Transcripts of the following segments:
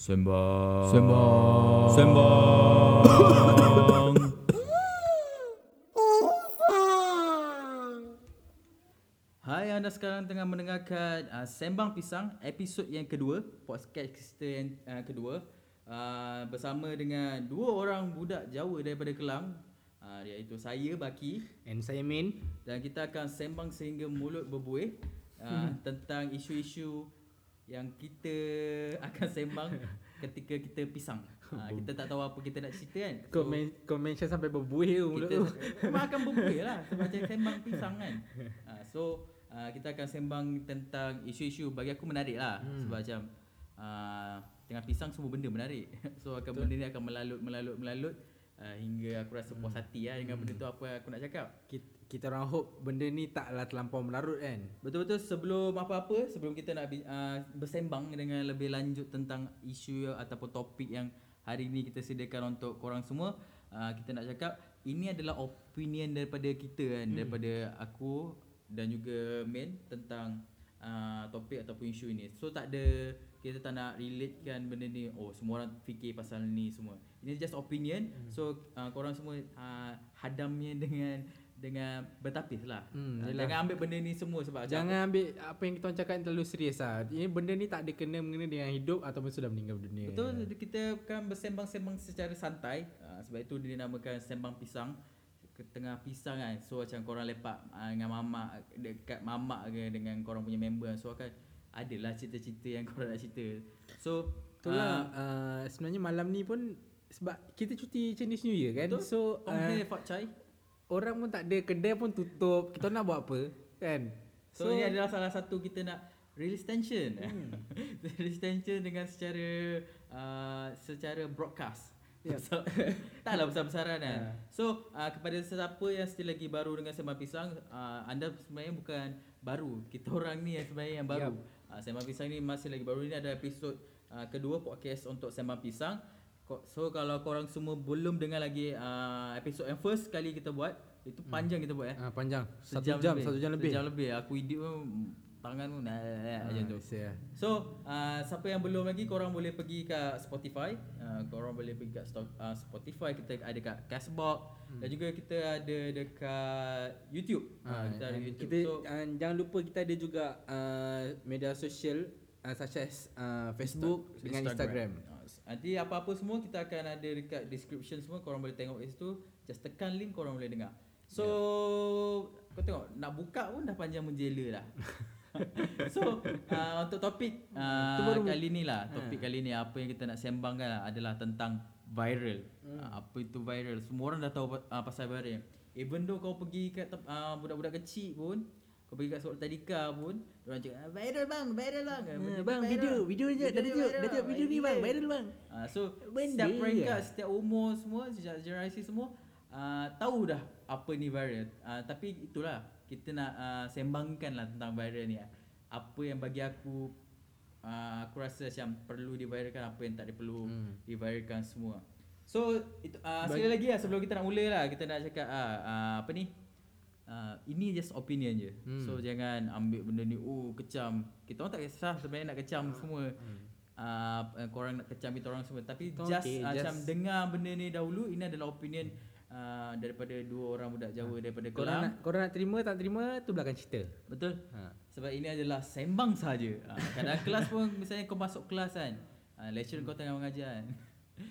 Sembang. Sembang. Sembang. Hai, anda sekarang tengah mendengarkan uh, Sembang Pisang episod yang kedua, podcast kita yang uh, kedua uh, bersama dengan dua orang budak Jawa daripada Kelang uh, iaitu saya Baki And saya Min dan kita akan sembang sehingga mulut berbuih uh, tentang isu-isu yang kita akan sembang ketika kita pisang. Uh, kita tak tahu apa kita nak cerita kan. Kau, men- kau mention sampai berbuih mulut kita tu memang akan berbuih lah sebab macam sembang pisang kan. Uh, so uh, kita akan sembang tentang isu-isu bagi aku menarik lah Hmm. sebab macam uh, tengah pisang semua benda menarik. so akan benda ni akan melalut melalut melalut uh, hingga aku rasa puas hati lah dengan benda tu apa yang aku nak cakap. kita, kita orang hope benda ni taklah terlampau melarut kan Betul-betul sebelum apa-apa sebelum kita nak uh, bersembang dengan lebih lanjut tentang isu ataupun topik yang hari ini kita sediakan untuk korang semua uh, kita nak cakap ini adalah opinion daripada kita kan hmm. daripada aku dan juga Min tentang uh, topik ataupun isu ini. So tak ada kita tak nak relatekan benda ni oh semua orang fikir pasal ni semua. Ini just opinion. Hmm. So uh, korang semua uh, hadamnya dengan dengan bertapis lah. Hmm, yelah. jangan ambil benda ni semua sebab Jangan ambil apa yang kita orang cakap terlalu serius lah. Ini benda ni tak ada kena mengena dengan hidup Ataupun sudah meninggal dunia. Betul kita kan bersembang-sembang secara santai. Uh, Sebab itu dinamakan sembang pisang. Tengah pisang kan So macam korang lepak uh, dengan mamak Dekat mamak ke dengan korang punya member. So akan adalah cerita-cerita yang korang nak cerita. So Betul lah. uh, Sebenarnya malam ni pun Sebab kita cuti Chinese New Year kan. Betul. So Tong uh, Hei Fat Chai orang pun tak ada Kedai pun tutup Kita nak buat apa Kan So, so ini adalah salah satu kita nak release tension Hmm. Release tension dengan secara uh, Secara broadcast Ya. So, taklah besar-besaran kan. Ya. So uh, kepada sesiapa yang still lagi baru dengan Sembang Pisang, uh, anda sebenarnya bukan baru. Kita orang ni yang sebenarnya yang baru. Uh, Sembang Pisang ni masih lagi baru. Ini ada episod uh, kedua podcast untuk Sembang Pisang. So kalau korang semua belum dengar lagi uh, episod yang first kali kita buat, itu panjang kita buat eh. uh, Panjang Satu jam Satu jam lebih Sejam lebih. Aku edit pun tangan pun nah, Ah, macam tu. biasa lah. So, uh, siapa yang belum lagi korang boleh pergi kat Spotify. Uh, korang boleh pergi kat sto- uh, Spotify, kita ada kat Castbox hmm. dan juga kita ada dekat YouTube. Uh, Ah, kita ada YouTube. kita so, uh, jangan lupa kita ada juga uh, media sosial uh, such as uh, Facebook Insta- dengan Instagram. Uh, nanti apa-apa semua kita akan ada dekat description semua korang boleh tengok kat situ. Just tekan link korang boleh dengar. So, kau tengok nak buka pun dah panjang menjela dah. so uh, untuk topik uh, kali ni lah topik Ha. kali ni apa yang kita nak sembangkan lah adalah tentang viral Hmm. uh, apa itu viral semua orang dah tahu uh, pasal viral even though kau pergi kat uh, budak-budak kecil pun kau pergi kat sekolah tadika pun orang cakap "Ah, viral bang viral bang ni bang video video je dah tunjuk viral dah tunjuk bang. video ni bang viral bang. Uh, so Benda setiap peringkat, je. setiap umur semua, setiap generasi semua uh, tahu dah apa ni viral. Uh, tapi itulah kita nak uh, sembangkan lah tentang viral ni. Apa yang bagi aku uh, aku rasa macam perlu diviralkan, apa yang tak perlu Hmm. diviralkan semua. So itu uh, sekali lagi lah sebelum kita nak mula lah kita nak cakap uh, uh, apa ni Uh, ini just opinion je. Hmm. So jangan ambil benda ni Oh kecam. Kita orang tak kisah sebenarnya nak kecam semua. Uh, korang nak kecam kita orang semua. Tapi Kita just, okay, uh, macam just- dengar benda ni dahulu ini adalah opinion uh, daripada dua orang budak Jawa daripada Korang Kelang nak korang nak terima tak terima tu belakang cerita. betul. Ha. sebab ini adalah sembang saja. Uh, kadang kelas pun misalnya kau masuk kelas kan uh, lecturer kau tengah mengajar kan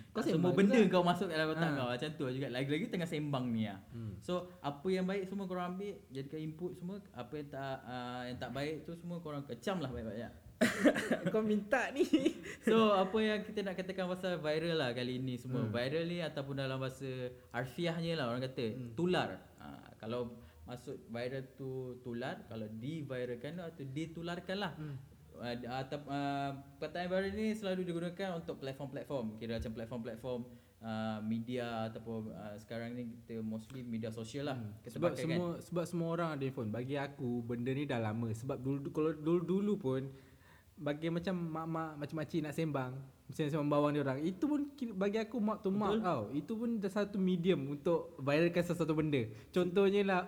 Kau kau semua sembang benda juga. kau masuk dalam otak Ha. kau macam tu juga lagi-lagi tengah sembang ni ah Hmm. So apa yang baik semua korang ambil Jadikan input semua Apa yang tak uh, Yang tak baik tu semua korang kecam lah banyak-banyak Kau minta ni. So apa yang kita nak katakan pasal viral lah kali ini semua Hmm. Viral ni ataupun dalam bahasa harfiahnya lah orang kata Hmm. Tular ha, Kalau maksud viral tu tular Kalau diviralkan atau ditularkan lah Hmm. Uh, atau uh, perkataan viral ni selalu digunakan untuk platform-platform. Kira macam platform-platform uh, media ataupun uh, sekarang ni kita mostly media sosial lah Hmm. kita Sebab pakai semua sebab semua orang ada phone. Bagi aku benda ni dah lama. Sebab dulu kalau dulu-dulu pun bagi macam mak-mak macam-macam nak sembang Misalnya sembang bawang dia orang Itu pun bagi aku mak to mak tau. Itu pun dah satu medium untuk viralkan sesuatu benda. Contohnya lah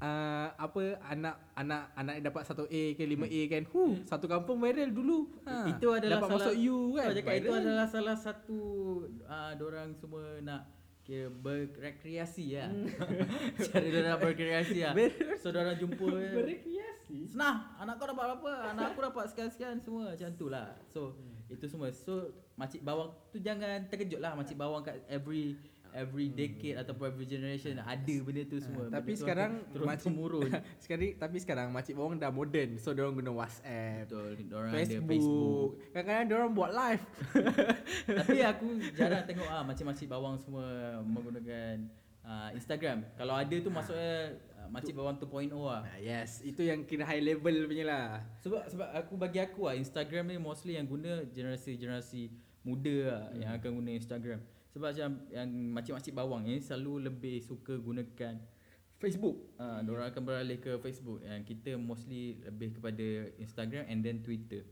uh, apa anak anak anak dapat 1A ke 5A kan. Hu, satu kampung viral dulu. Ha, itu adalah dapat salah, masuk U kan. Kau cakap itu adalah salah satu uh, orang semua nak kira berrekreasi ya. Cara dia nak berrekreasi ya. Ber- So jumpa Berrekreasi. Senang, anak kau dapat apa? Anak aku dapat sekian-sekian semua macam tu lah. So itu semua. So makcik bawang tu jangan terkejut lah makcik bawang kat every every decade ataupun every generation ada benda tu semua. Ah, tapi Benda sekarang makcik- temurun. Sekali tapi sekarang makcik bawang dah modern. So dia orang guna WhatsApp, Betul, orang ada Facebook. Facebook. Kadang-kadang dia orang buat live. Tapi aku jarang tengok ah makcik-makcik bawang semua menggunakan uh, Instagram. Kalau ada tu maksudnya uh, makcik bawang 2.0 lah. Ah, yes, itu yang kira high level punya lah. Sebab sebab aku bagi aku lah Instagram ni mostly yang guna generasi-generasi muda lah hmm. yang akan guna Instagram. Sebab macam yang makcik-makcik bawang ni selalu lebih suka gunakan Facebook. Ah, hmm. orang akan beralih ke Facebook. Yang kita mostly lebih kepada Instagram and then Twitter.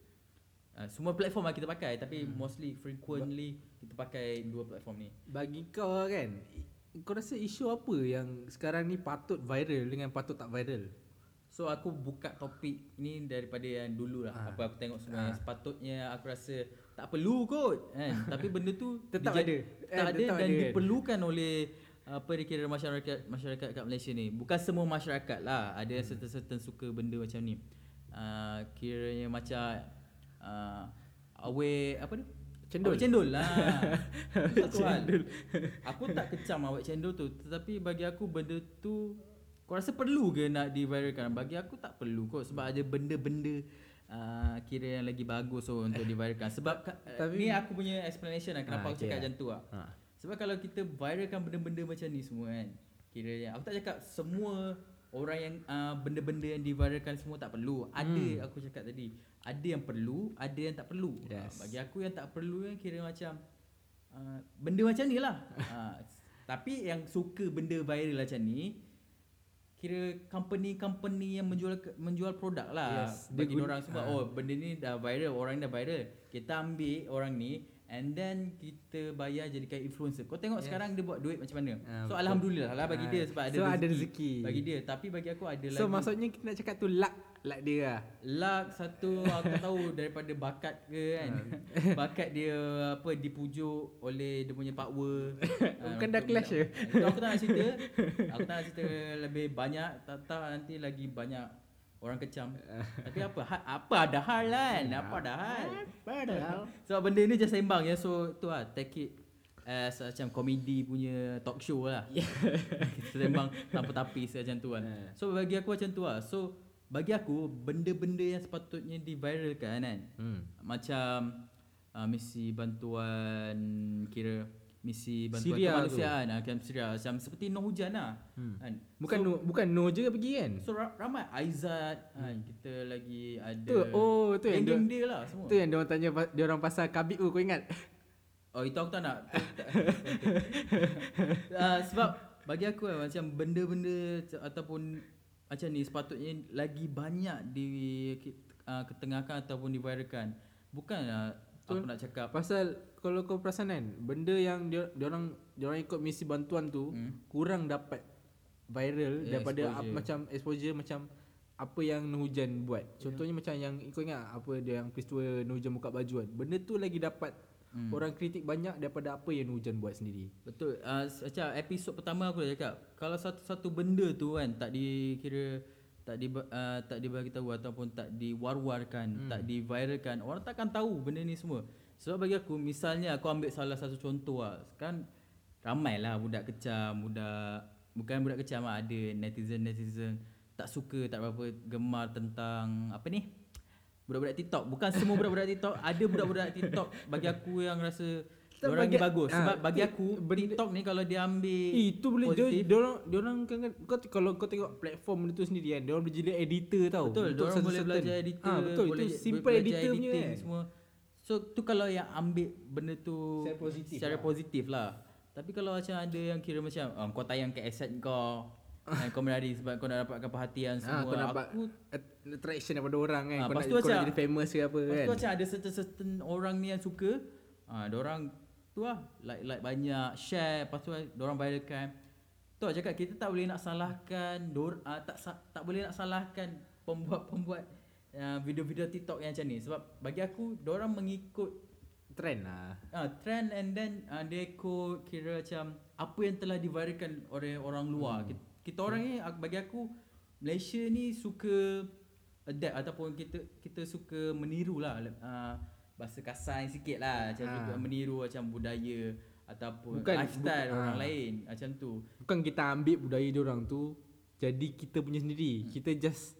Uh, semua platform lah kita pakai tapi hmm. mostly frequently kita pakai dua platform ni. Bagi kau kan, i- kau rasa isu apa yang sekarang ni patut viral dengan patut tak viral? So aku buka topik ni daripada yang dulu lah. Ah. Apa aku tengok semua yang sepatutnya aku rasa tak perlu kot kan. Tapi benda tu Tetap dija- ada. Tak Eh, ada tetap dan ada kan. diperlukan oleh apa dikira masyarakat masyarakat kat Malaysia ni. Bukan semua masyarakat lah. Ada Hmm. certain-certain suka benda macam ni. Uh, kiranya macam uh, awe apa ni? Cendol. Cendol lah. Hal. Aku tak kecam awet cendol tu tetapi bagi aku benda tu kau rasa perlu ke nak diviralkan? Bagi aku tak perlu kot sebab ada benda-benda uh, kira yang lagi bagus so, untuk diviralkan. Sebab ka- Tapi- ni aku punya explanation lah kenapa Ah, aku cakap lah. macam tu lah. Ha. Sebab kalau kita viralkan benda-benda macam ni semua kan Kiranya Aku tak cakap semua Orang yang uh, Benda-benda yang diviralkan semua tak perlu Ada Hmm. aku cakap tadi Ada yang perlu Ada yang tak perlu Yes. uh, Bagi aku yang tak perlu kan Kira macam uh, Benda macam ni lah uh, Tapi yang suka benda viral macam ni Kira company-company yang menjual menjual produk lah Yes, bagi orang semua ah. oh benda ni dah viral orang dah viral kita ambil orang ni and then kita bayar jadikan influencer kau tengok Yes. sekarang dia buat duit macam mana Ah, so betul. alhamdulillah lah bagi Ah, dia sebab ada so rezeki, ada rezeki. bagi dia tapi bagi aku ada So lagi maksudnya kita nak cakap tu luck luck dia lah. luck satu aku tahu daripada bakat ke kan Ah. bakat dia apa dipujuk oleh dia punya power Ah, Bukan dah clash je? Aku tak nak cerita aku tak nak cerita lebih banyak tak tahu nanti lagi banyak orang kecam. Tapi apa ha, apa ada hal kan? Apa ada hal? Padahal. sebab benda ni just sembang ya. So tu lah take it as macam komedi punya talk show lah. Kita sembang tanpa tapis macam tu kan. Ah. so bagi aku macam tu lah. So bagi aku benda-benda yang sepatutnya diviralkan kan? Hmm. macam uh, misi bantuan kira misi bantuan Syria kemanusiaan. Ah camp Syria. Macam seperti Noh Hujan lah. Hmm. kan. Bukan so, no, bukan no je pergi kan? so ra- ramai. Aizat kan kita lagi ada Tu oh tu yang dia, dia lah semua. tu yang dia orang tanya dia orang pasal Khabib tu kau ingat? Oh itu aku tak nak. Uh, Sebab bagi aku kan, macam benda-benda Ataupun macam ni sepatutnya lagi banyak di uh, ketengahkan ataupun diviralkan Bukan uh, aku nak cakap. Pasal kalau kau perasan kan, benda yang dia dia orang dia orang ikut misi bantuan tu Hmm. kurang dapat viral Ya, daripada exposure. ap, macam exposure macam apa yang Nur Hujan buat. Contohnya macam yang kau ingat apa dia yang peristiwa Nur Hujan buka baju kan. Benda tu lagi dapat Hmm. orang kritik banyak daripada apa yang Nur Hujan buat sendiri. Betul uh, Macam episod pertama aku dah cakap Kalau satu-satu benda tu kan Tak dikira tak di uh, tak dibagi tahu ataupun tak diwar-warkan, hmm. tak diviralkan, orang takkan tahu benda ni semua. Sebab bagi aku misalnya aku ambil salah satu contoh lah. Kan ramailah budak kecam, budak bukan budak kecam lah, ada netizen-netizen tak suka, tak berapa gemar tentang apa ni? Budak-budak TikTok. Bukan semua budak-budak TikTok, ada budak-budak TikTok bagi aku yang rasa Tak orang ni bagus. ah, Sebab bagi aku TikTok ni kalau dia ambil itu boleh dia positif, dia orang dia orang kan kan- kau kalau kau tengok platform benda tu sendiri kan dia orang boleh jadi editor tau. Betul, untuk orang boleh certain- belajar editor, Ah betul boleh itu simple editor punya editing kan. semua. So tu kalau yang ambil benda tu Secara positif secara lah. positif lah. Tapi kalau macam ada yang kira macam um, kau tayang ke asset kau dan kau menari sebab kau nak dapatkan perhatian Ah, semua. kau nampak aku at- attraction daripada orang kan. Ah, kau nak, tu kau nak macam- jadi famous ke apa Lepas kan. tu macam ada certain-certain orang ni yang suka ah, uh, orang tu lah like like banyak share lepas tu orang viralkan Tu lah cakap kita tak boleh nak salahkan dor uh, tak tak boleh nak salahkan pembuat-pembuat uh, video-video TikTok yang macam ni sebab bagi aku orang mengikut Trend lah. uh, trend and then uh, dia ikut kira macam apa yang telah diviralkan oleh orang luar. Hmm. Kita, kita orang ni ak- bagi aku Malaysia ni suka adapt ataupun kita kita suka meniru lah uh, bahasa kasar sikit lah macam Ah. suka meniru macam budaya ataupun Bukan- lifestyle bukan- orang ah. lain macam tu. Bukan kita ambil budaya dia orang tu jadi kita punya sendiri. Hmm. Kita just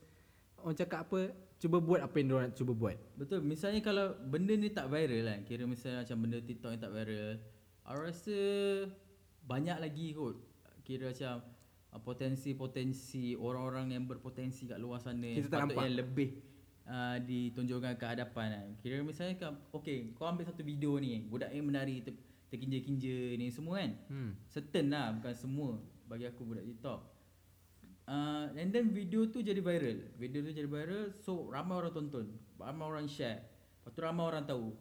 orang cakap apa cuba buat apa yang dia orang nak cuba buat. Betul. Misalnya kalau benda ni tak viral kan, kira misalnya macam benda TikTok yang tak viral, aku rasa banyak lagi kot. Kira macam uh, potensi-potensi orang-orang yang berpotensi kat luar sana yang Kita tak nampak. lebih uh, ditunjukkan ke hadapan kan. Kira misalnya kau okay, kau ambil satu video ni, budak yang menari ter, terkinja-kinja ni semua kan. Hmm. Certain lah bukan semua bagi aku budak TikTok. Uh, and then video tu jadi viral. Video tu jadi viral so ramai orang tonton, ramai orang share. Lepas tu ramai orang tahu.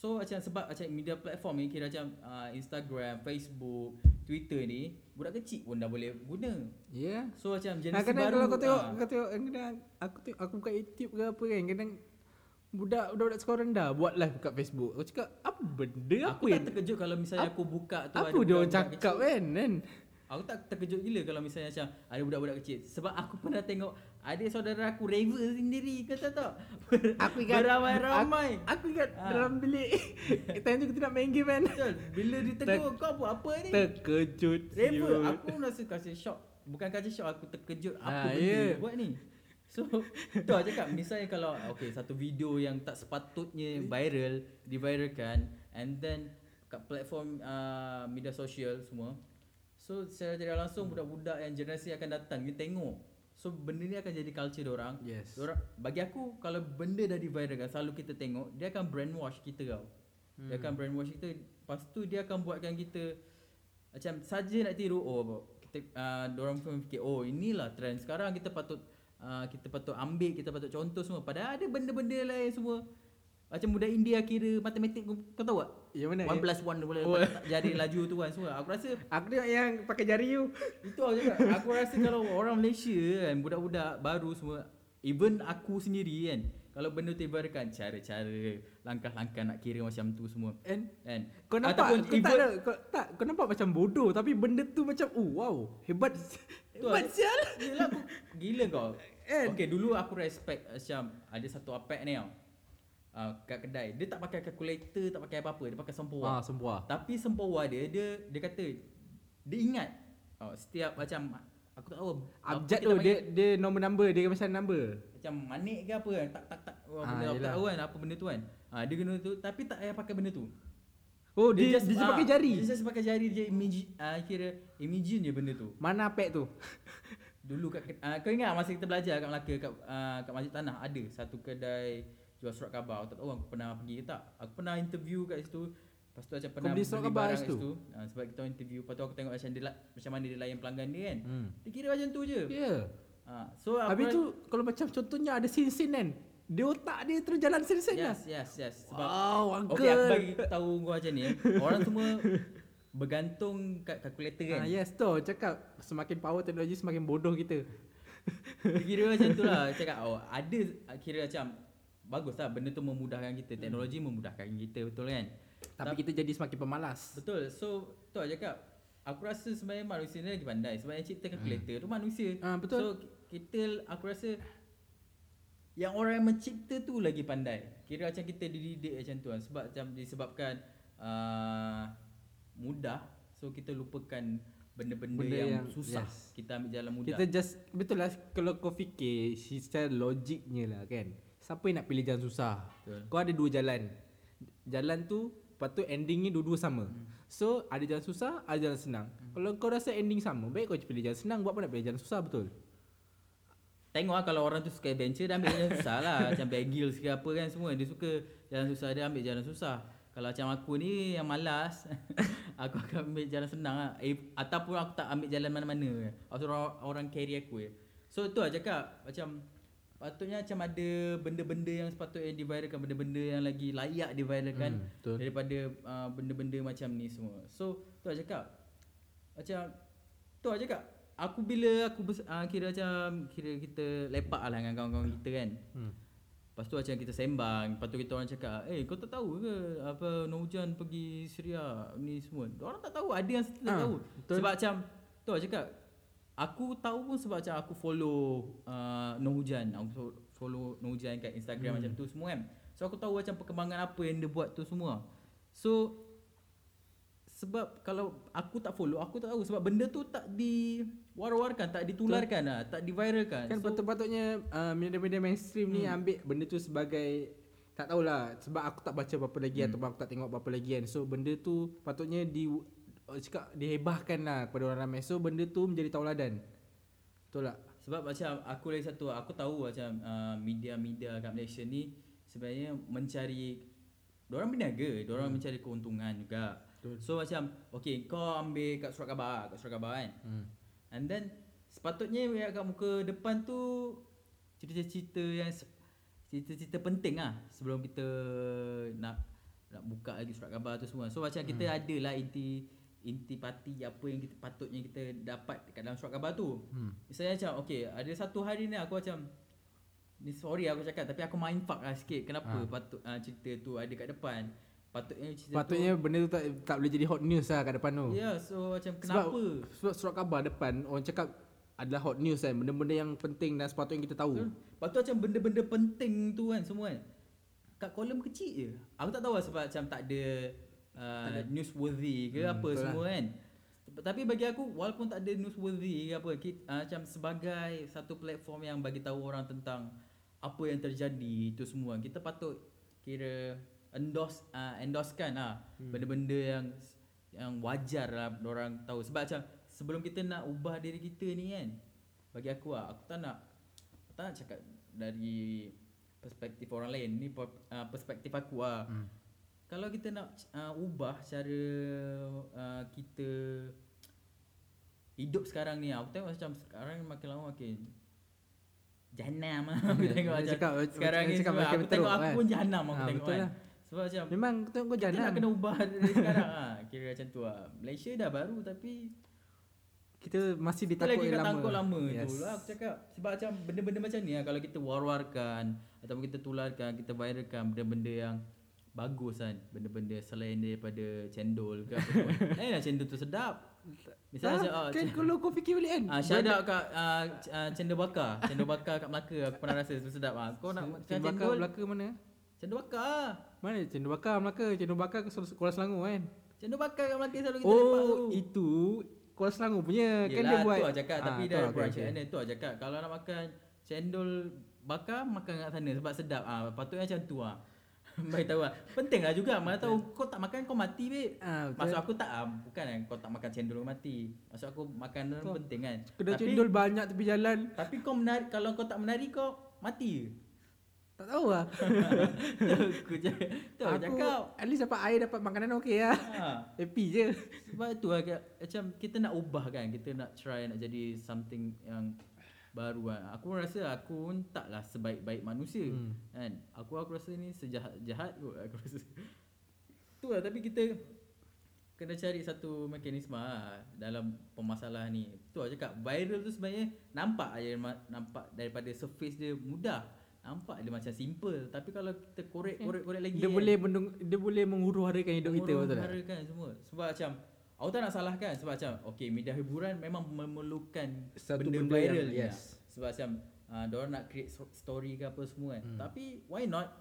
So macam sebab macam media platform ni kira macam uh, Instagram, Facebook, Twitter ni budak kecil pun dah boleh guna. Ya. Yeah. So macam Nah, jenis kadang baru kalau kau tengok, ah, kau tengok kadang aku tengok aku buka YouTube ke apa kan, kadang budak budak sekolah rendah buat live kat Facebook. Aku cakap apa benda aku yang tak terkejut kalau misalnya aku buka tu apa dia orang cakap kecil. kan kan? Aku tak terkejut gila kalau misalnya macam ada budak-budak kecil. Sebab aku pernah tengok adik saudara aku raver sendiri kata tak? Aku ingat beramai-ramai. Aku, aku ingat Ah. dalam bilik. Time tu kita nak main game kan. betul. Bila ditegur kau buat apa ni? Terkejut. raver aku rasa kasih shock. Bukan kasih shock aku terkejut. Apa Ah, benda dia buat ni? So tu lah cakap misalnya kalau okay satu video yang tak sepatutnya viral diviralkan and then kat platform uh, media sosial semua so secara tidak langsung budak-budak yang generasi akan datang dia tengok. So benda ni akan jadi culture dia orang Yes. Orang bagi aku kalau benda dah diviralkan selalu kita tengok dia akan brainwash kita tau. Hmm. Dia akan brainwash kita. Lepas tu dia akan buatkan kita macam saja nak tiru oh kita uh, orang pun fikir oh inilah trend. Sekarang kita patut uh, kita patut ambil kita patut contoh semua. Padahal ada benda-benda lain semua macam budak India kira matematik kau, kau tahu tak? Yang mana? One plus one boleh Oh. tak jari laju tu kan semua. Aku rasa Aku tengok yang pakai jari tu. itu aku cakap Aku rasa kalau orang Malaysia kan Budak-budak baru semua Even aku sendiri kan Kalau benda tu ibaratkan Cara-cara Langkah-langkah nak kira macam tu semua And kan kau nampak Ataupun kau tak even- ada, kau, tak kau nampak macam bodoh tapi benda tu macam oh wow hebat hebat sial. Gila kau Kan? Okay dulu aku respect Macam Ada satu apek ni tau uh, Kat kedai Dia tak pakai calculator Tak pakai apa-apa Dia pakai sempurna Ah semua. Tapi sempurna dia Dia dia kata Dia ingat oh, Setiap macam Aku tak tahu Abjad tu dia dia nombor number dia macam number. macam manik ke apa kan tak tak tak oh, Ah, benda aku tak tahu kan apa benda tu kan ah dia guna tu tapi tak payah pakai benda tu Oh dia dia, dia ah, pakai jari. dia just pakai jari dia imagine ah kira imagine je benda tu Mana apek tu? dulu kat ah, kau ingat masa kita belajar kat Melaka kat ah, kat Masjid Tanah ada satu kedai jual surat khabar aku tak tahu aku pernah pergi ke tak aku pernah interview kat situ Lepas tu macam pernah beli surat khabar kat situ? situ ah, sebab kita interview lepas tu aku tengok macam dia la- macam mana dia layan pelanggan dia kan Hmm. dia kira macam tu je Ya. Yeah. ah so aku Habis tu kalau macam contohnya ada sin-sin kan. Dia otak dia terus jalan sin-sin lah. yes yes yes sebab Wow, uncle. Okay aku bagi tahu kau macam ni eh. Orang semua bergantung kat kalkulator kan Ah, yes tu cakap semakin power teknologi semakin bodoh kita. Kira macam tu lah Cakap oh, ada kira macam Bagus lah benda tu memudahkan kita. Teknologi memudahkan kita betul kan? Tapi kita jadi semakin pemalas. Betul. So tu lah cakap Aku rasa sebenarnya manusia ni lagi pandai. Sebab yang cipta kalkulator tu manusia. Ah, betul. So kita aku rasa Yang orang yang mencipta tu lagi pandai. Kira macam kita dididik macam tu kan Sebab macam disebabkan uh, Mudah. So kita lupakan benda-benda Benda yang, yang- susah yes. Kita ambil jalan mudah. Kita just betul lah. Kalau kau fikir secara logiknya lah kan. Siapa yang nak pilih jalan susah? Betul. Kau ada dua jalan. Jalan tu lepas tu endingnya dua-dua sama. Hmm. So ada jalan susah, ada jalan senang. Hmm. Kalau kau rasa ending sama, baik kau pilih jalan senang buat apa nak pilih jalan susah betul? Tengok lah kalau orang tu suka adventure Dia ambil jalan susah lah Macam Grylls ke apa kan semua Dia suka jalan susah Dia ambil jalan susah Kalau macam aku ni yang malas Aku akan ambil jalan senang lah eh, Ataupun aku tak ambil jalan mana-mana Aku suruh orang, orang carry aku je So tu lah cakap Macam Patutnya macam ada benda-benda yang sepatutnya diviralkan Benda-benda yang lagi layak diviralkan Hmm, betul. Daripada uh, benda-benda macam ni semua So tu lah cakap Macam Tu aja kak. Aku bila aku bers, uh, kira macam kira kita lepak lah dengan kawan-kawan kita kan. Hmm. Lepas tu macam kita sembang, lepas tu kita orang cakap, "Eh, kau tak tahu ke apa Hujan pergi Syria ni semua?" Orang tak tahu, ada yang tak Ah, tahu. betul. Sebab macam tu aja cakap Aku tahu pun sebab macam aku follow uh, Noh Hujan. Aku fo- follow Noh Hujan kat Instagram Hmm. macam tu semua kan. So aku tahu macam perkembangan apa yang dia buat tu semua. So sebab kalau aku tak follow, aku tak tahu sebab benda tu tak diwar-warkan, tak ditularkan lah, tak diviralkan. Kan so, patut-patutnya uh, media-media mainstream ni Hmm. ambil benda tu sebagai tak tahulah sebab aku tak baca apa-apa lagi Hmm. ataupun aku tak tengok apa-apa lagi kan. So benda tu patutnya di uh, cakap dihebahkan lah kepada orang ramai. So benda tu menjadi tauladan. Betul tak? Sebab macam aku lagi satu aku tahu macam uh, media-media kat Malaysia ni sebenarnya mencari orang berniaga, orang mencari keuntungan juga. Betul. So macam okay kau ambil kat surat khabar, kat surat khabar kan. Hmm. And then sepatutnya yang kat muka depan tu cerita-cerita yang cerita-cerita penting lah sebelum kita nak nak buka lagi surat khabar tu semua. So macam kita ada lah inti inti parti apa yang kita patutnya kita dapat dekat dalam surat khabar tu. Hmm. Misalnya macam okay ada satu hari ni aku macam ni sorry aku cakap tapi aku mindfuck lah sikit kenapa Ah. patut uh, cerita tu ada kat depan. Patutnya cerita Patutnya benda tu tak tak boleh jadi hot news lah kat depan tu. tu Ya, yeah, so macam Sebab, kenapa? sebab surat khabar depan orang cakap adalah hot news kan. Benda-benda yang penting dan sepatutnya kita tahu. Lepas tu macam benda-benda penting tu kan semua kan. Kat kolom kecil je. Aku tak tahu lah sebab macam tak ada uh, newsworthy ke Hmm, apa semua kan. Tapi bagi aku walaupun tak ada newsworthy ke apa kita, uh, macam sebagai satu platform yang bagi tahu orang tentang apa yang terjadi itu semua kita patut kira endorse uh, endorsekan lah Hmm. benda-benda yang yang wajar lah orang tahu sebab macam sebelum kita nak ubah diri kita ni kan bagi aku lah aku tak nak aku tak nak cakap dari perspektif orang lain ni uh, perspektif aku lah Hmm. Kalau kita nak uh, ubah cara uh, kita hidup sekarang ni aku tengok macam sekarang makin lama makin jahanam lah aku tengok Dia macam cakap- sekarang ni cakap aku teruk tengok aku kan. pun jahanam aku Ah, tengok kan lah. sebab macam Memang tengok kau kita jangan. nak kena ubah dari sekarang ah kira macam tu lah Malaysia dah baru tapi Kita masih kita ditakut lagi yang lama. tangkut lama Yes. tu lah aku cakap sebab macam benda-benda macam ni lah kalau kita war-warkan ataupun kita tularkan kita viralkan benda-benda yang bagus kan benda-benda selain daripada cendol ke apa pun eh lah cendol tu sedap misalnya macam, Ah, ah, kan c- kalau kau fikir balik kan. Ah, shout out kat uh, uh, cendol bakar. Cendol bakar kat Melaka aku pernah rasa tu sedap ah. Kau nak makan Cendol bakar cendol? Melaka mana? Cendol bakar. ah. Mana cendol bakar Melaka? Cendol bakar ke Kuala Selangor kan? Cendol bakar kat Melaka selalu kita lepak Oh, tu. itu Kuala Selangor punya kan Yelah, dia buat. tu lah cakap Ah, tapi tu dah kat okay. mana tu lah cakap kalau nak makan cendol bakar makan kat sana sebab sedap ah. Patutnya macam tu ah. Bagi tahu lah. Penting lah juga. Mana tahu kau tak makan kau mati babe. Ah, betul. Maksud aku tak ah, bukan kan kau tak makan cendol kau mati. Maksud aku makanan Kau- penting kan. Kedai tapi, cendol banyak tepi jalan. tapi kau menari kalau kau tak menari kau mati. Tak tahu lah. aku. Tu aku cakap. at least dapat air dapat makanan okey lah. Ha. Happy je. Sebab tu lah macam kita nak ubah kan Kita nak try nak jadi something yang baru kan Aku rasa aku pun taklah sebaik-baik manusia Hmm. kan? Aku aku rasa ni sejahat-jahat kot aku rasa. Tu lah tapi kita Kena cari satu mekanisme lah dalam permasalahan ni. Tu lah cakap viral tu sebenarnya nampak aja nampak daripada surface dia mudah. Nampak dia macam simple Tapi kalau kita korek-korek-korek lagi Dia kan, boleh mendung, dia boleh menghuru-harakan hidup kita betul tak? Semua. Sebab macam Aku tak nak salahkan Sebab macam Okay media hiburan Memang memerlukan Satu Benda, benda viral yang- yes. lah. Sebab macam uh, Diorang nak create story ke apa semua kan Hmm. Tapi why not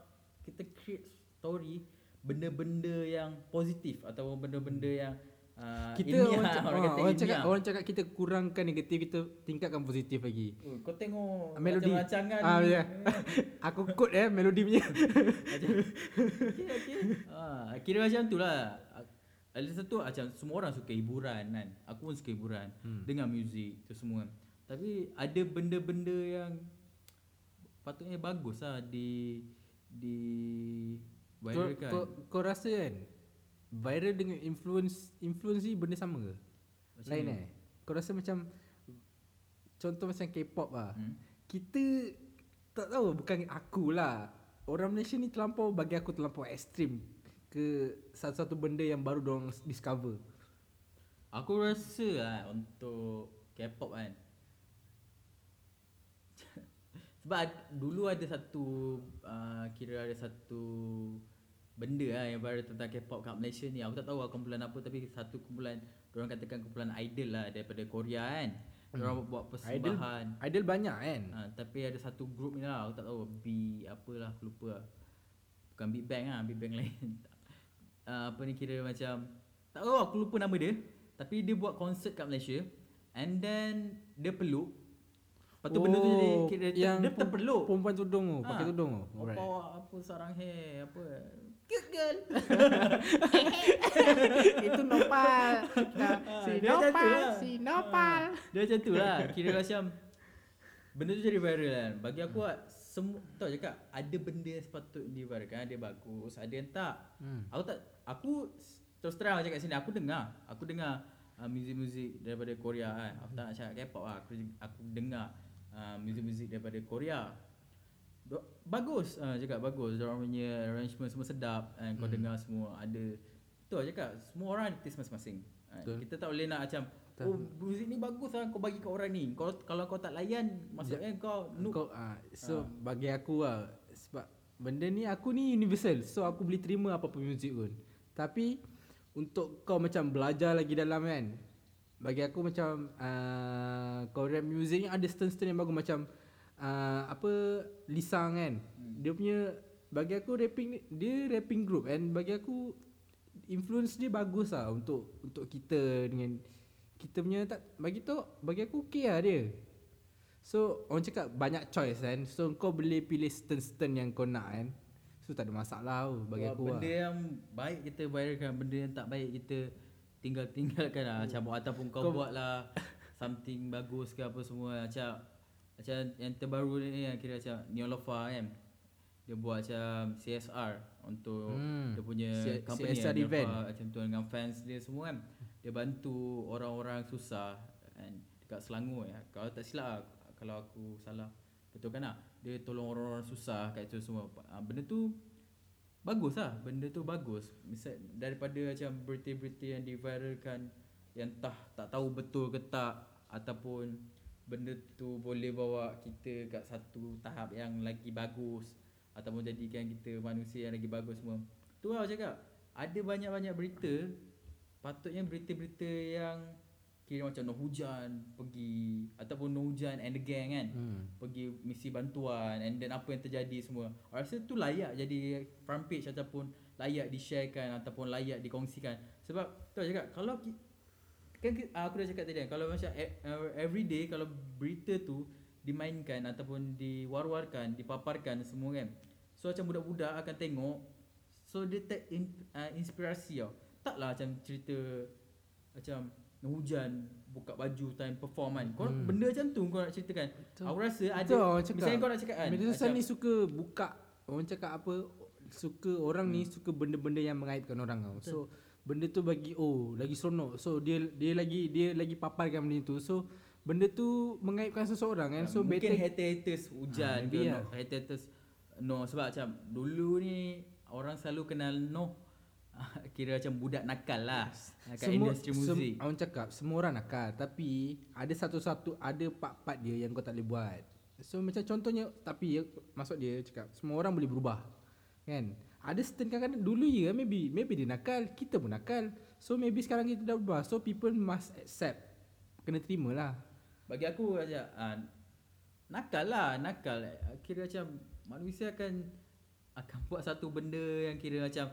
Kita create story Benda-benda yang positif Ataupun benda-benda yang uh, Kita ilmiah, orang, cakap, orang, kata orang cakap ilmiah. orang cakap kita kurangkan negatif kita tingkatkan positif lagi. Oh, Kau tengok Melodi. Macam rancangan Ah, ya. Aku quote eh melodi punya. Okay, okay. Ah, kira macam tu lah. Ada satu macam semua orang suka hiburan kan. Aku pun suka hiburan. Hmm. Dengar muzik tu semua. Tapi ada benda-benda yang patutnya bagus lah di di kau, viralkan. kau, kau rasa kan viral dengan influence influence ni benda sama ke? Macam Lain mana? eh. Kau rasa macam contoh macam K-pop ah. Hmm. Kita tak tahu bukan aku lah. Orang Malaysia ni terlampau bagi aku terlampau ekstrim ke satu-satu benda yang baru diorang discover. Aku rasa lah untuk K-pop kan. Sebab dulu ada satu uh, Kira ada satu Benda lah yang baru tentang K-pop kat Malaysia ni. Aku tak tahu lah kumpulan apa Tapi satu kumpulan Diorang katakan kumpulan idol lah Daripada Korea kan. Diorang buat Idol persembahan. idol banyak kan. Ha, tapi ada satu group ni lah. Aku tak tahu B apalah aku lupa lah. Bukan Big Bang lah Big Bang lain uh, Apa ni kira macam Tak tahu aku lupa nama dia Tapi dia buat konsert kat Malaysia And then Dia peluk Lepas tu benda tu jadi kira yang Dia terpeluk Perempuan tudung tu, pakai Ha. tudung tu. Oh, Alright. bawa apa sarang hair Apa Cute girl Itu nopal. Nah, si dia nopal, lah. si nopal. Dia macam tu lah Kira macam Benda tu jadi viral kan Bagi aku lah semua Tahu cakap Ada benda yang sepatut diviralkan Ada bagus Ada yang tak. Hmm. Aku tak Aku Terus terang macam kat sini Aku dengar Aku dengar uh, Muzik-muzik daripada Korea kan. Aku tak nak cakap K-pop lah Aku, aku dengar uh, Muzik-muzik daripada Korea. Bagus uh, cakap bagus Diorang punya arrangement semua sedap and Kau dengar semua Ada Tu lah cakap Semua orang ada taste masing-masing kan. Kita tak boleh nak macam Oh muzik ni bagus lah Kau bagi kat orang ni Kalau, kalau kau tak layan Maksudnya kau noob Kau, ah, so bagi aku lah sebab benda ni aku ni universal. So aku boleh terima apa-apa muzik pun. Tapi untuk kau macam belajar lagi dalam kan. Bagi aku macam uh, kau rap music ni ada stern-stern yang bagus macam uh, apa Lisang kan. Dia punya bagi aku rapping dia rapping group and bagi aku influence dia bagus lah untuk untuk kita dengan kita punya tak bagi tu bagi aku okey lah dia. So orang cakap banyak choice kan. So kau boleh pilih stern-stern yang kau nak kan. So tak ada masalah tau bagi Buat aku Benda lah. yang baik kita viralkan Benda yang tak baik kita Tinggal-tinggalkan lah Macam buat Ataupun kau, Kau- buat lah Something bagus ke apa semua Macam Macam yang terbaru ni Yang kira macam Neolofa kan Dia buat macam CSR Untuk Hmm. Dia punya C- company CSR kan, event. Neolofa, Macam tu dengan fans dia semua kan Dia bantu orang-orang susah. Kan, Dekat Selangor ya. Kalau tak silap lah, Kalau aku salah. Betul kan lah Dia tolong orang-orang susah Kat situ semua. Ah, Benda tu Bagus lah. Benda tu bagus. Misal Daripada macam Berita-berita yang diviralkan Yang entah Tak tahu betul ke tak Ataupun Benda tu boleh bawa kita Kat satu tahap yang lagi bagus Ataupun jadikan kita Manusia yang lagi bagus semua. Tu lah cakap. Ada banyak-banyak berita Patutnya berita-berita yang Kira macam no hujan Pergi Ataupun no hujan and the gang kan Hmm. pergi misi bantuan and then apa yang terjadi semua. Rasa tu layak jadi front page ataupun layak di-sharekan ataupun layak dikongsikan. Sebab tu cakap kalau ki, kan ki- aku dah cakap tadi kan kalau macam e- uh, every day kalau berita tu dimainkan ataupun diwar-warkan, dipaparkan semua kan. So macam budak-budak akan tengok so dia tak in, uh, inspirasi tau. Taklah macam cerita macam hujan buka baju time perform kan. Kau hmm. benda macam tu kau nak ceritakan. Betul. Aku rasa ada Betul orang cakap. Misalnya kau nak cakap kan Media sosial ni suka buka orang cakap apa suka orang ni suka benda-benda yang mengaibkan orang tau. So benda tu bagi oh lagi seronok. So dia dia lagi dia lagi paparkan benda tu. So benda tu mengaibkan seseorang kan. So mungkin better hater-haters hujan ke no, lah. haters no sebab macam dulu ni orang selalu kenal no kira macam budak nakal lah kat industri muzik. orang cakap semua orang nakal tapi ada satu-satu ada part-part dia yang kau tak boleh buat. So macam contohnya tapi ya, maksud dia cakap semua orang boleh berubah. Kan? Ada certain kadang-kadang dulu ya maybe maybe dia nakal, kita pun nakal. So maybe sekarang kita dah berubah. So people must accept. Kena terima lah. Bagi aku macam uh, nakal lah, nakal. Kira macam manusia akan akan buat satu benda yang kira macam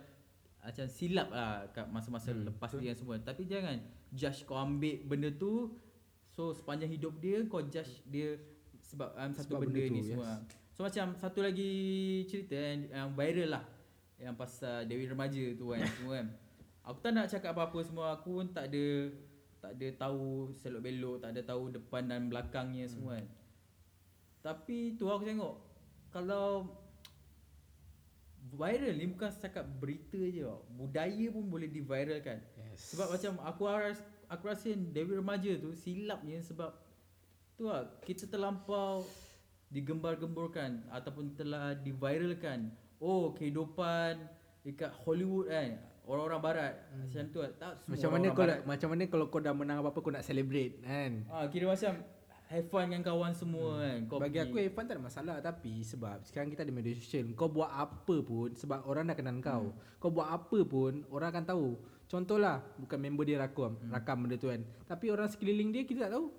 macam silap lah kat masa-masa hmm, lepas dia semua. Tapi jangan judge kau ambil benda tu so sepanjang hidup dia kau judge dia sebab um, satu Sebab benda, benda ni tu, semua. So macam satu lagi cerita yang, yang viral lah yang pasal Dewi Remaja tu kan semua kan. Aku tak nak cakap apa-apa semua. Aku pun tak ada tak ada tahu selok belok, tak ada tahu depan dan belakangnya semua kan. Tapi tu aku tengok kalau viral ni bukan setakat berita je tau. Budaya pun boleh diviralkan. Yes. Sebab macam aku ras, aku rasa Dewi Remaja tu silapnya sebab tu lah kita terlampau digembar-gemburkan ataupun telah diviralkan. Oh kehidupan dekat Hollywood kan. Orang-orang barat macam tu lah. Tak semua Macam mana kau barat. macam mana kalau kau dah menang apa-apa kau nak celebrate kan. Ah kira macam have fun dengan kawan semua kan. Kau Bagi pergi. aku Evan tak ada masalah tapi sebab sekarang kita ada media sosial. Kau buat apa pun sebab orang dah kenal kau. Hmm. Kau buat apa pun orang akan tahu. Contohlah bukan member dia rakam, Hmm. rakam benda tu kan. Tapi orang sekeliling dia kita tak tahu.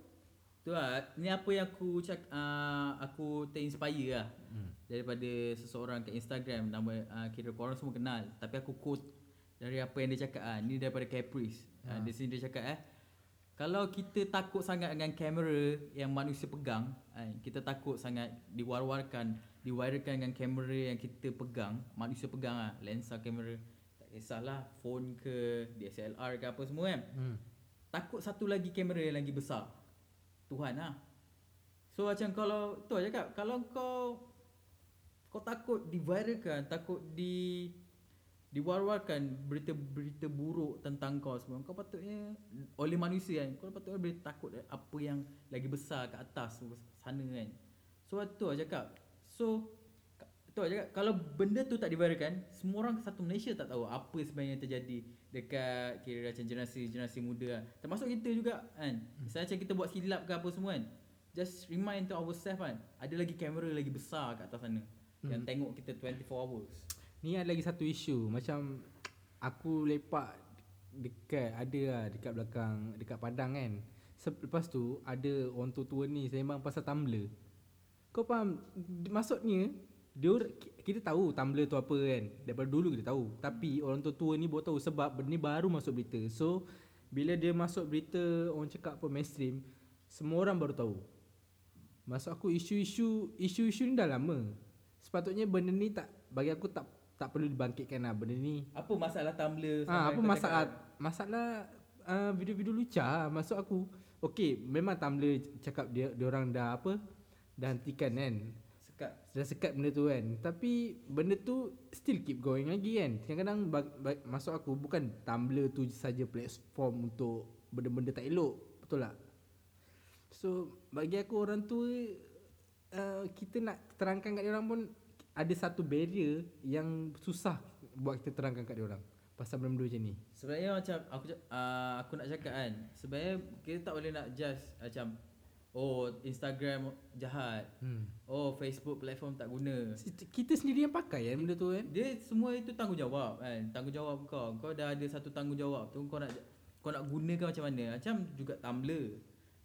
Tu lah, ni apa yang aku cak, uh, aku terinspire lah hmm. daripada seseorang kat Instagram nama uh, kira korang semua kenal tapi aku quote dari apa yang dia cakap ah ni daripada Caprice. Ha. Uh, di sini dia cakap eh kalau kita takut sangat dengan kamera yang manusia pegang, kan, kita takut sangat diwar-warkan, diwairalkan dengan kamera yang kita pegang, manusia pegang lah, lensa kamera, tak kisahlah phone ke, DSLR ke apa semua kan. Hmm. Takut satu lagi kamera yang lagi besar. Tuhan lah. So macam kalau tu aja cakap kalau kau kau takut diviralkan, takut di diwar-warkan berita-berita buruk tentang kau semua. Kau patutnya oleh manusia kan, kau patutnya boleh takut apa yang lagi besar kat atas sana kan. So tu aja cakap. So tu aja cakap kalau benda tu tak diviralkan, semua orang satu Malaysia tak tahu apa sebenarnya yang terjadi dekat kira macam generasi-generasi muda lah. Termasuk kita juga kan. Misalnya macam kita buat silap ke apa semua kan. Just remind to ourselves kan. Ada lagi kamera lagi besar kat atas sana. Yang tengok kita 24 hours. Ni ada lagi satu isu macam aku lepak dekat ada lah dekat belakang dekat padang kan. Lepas tu ada orang tua-tua ni sembang pasal Tumblr. Kau faham maksudnya dia kita tahu Tumblr tu apa kan. Daripada dulu kita tahu. Tapi orang tua-tua ni baru tahu sebab benda ni baru masuk berita. So bila dia masuk berita orang cakap apa mainstream semua orang baru tahu. Maksud aku isu-isu isu-isu ni dah lama. Sepatutnya benda ni tak bagi aku tak tak perlu dibangkitkan lah benda ni. Apa masalah Tumblr? Ha, apa masalah cakap? masalah uh, video-video lucah lah, maksud aku. Okey, memang Tumblr cakap dia dia orang dah apa? Dah hentikan kan. Sekat. Dah sekat benda tu kan. Tapi benda tu still keep going lagi kan. Kadang-kadang bag, bag, masuk aku bukan Tumblr tu saja platform untuk benda-benda tak elok. Betul tak? So bagi aku orang tu uh, kita nak terangkan kat dia orang pun ada satu barrier yang susah buat kita terangkan kat dia orang pasal benda-benda macam ni. Sebenarnya macam aku uh, aku nak cakap kan. Sebenarnya kita tak boleh nak judge macam oh Instagram jahat. Hmm. Oh Facebook platform tak guna. Kita sendiri yang pakai kan benda tu kan. Dia semua itu tanggungjawab kan. Tanggungjawab kau. Kau dah ada satu tanggungjawab tu kau nak kau nak gunakan macam mana. Macam juga Tumblr.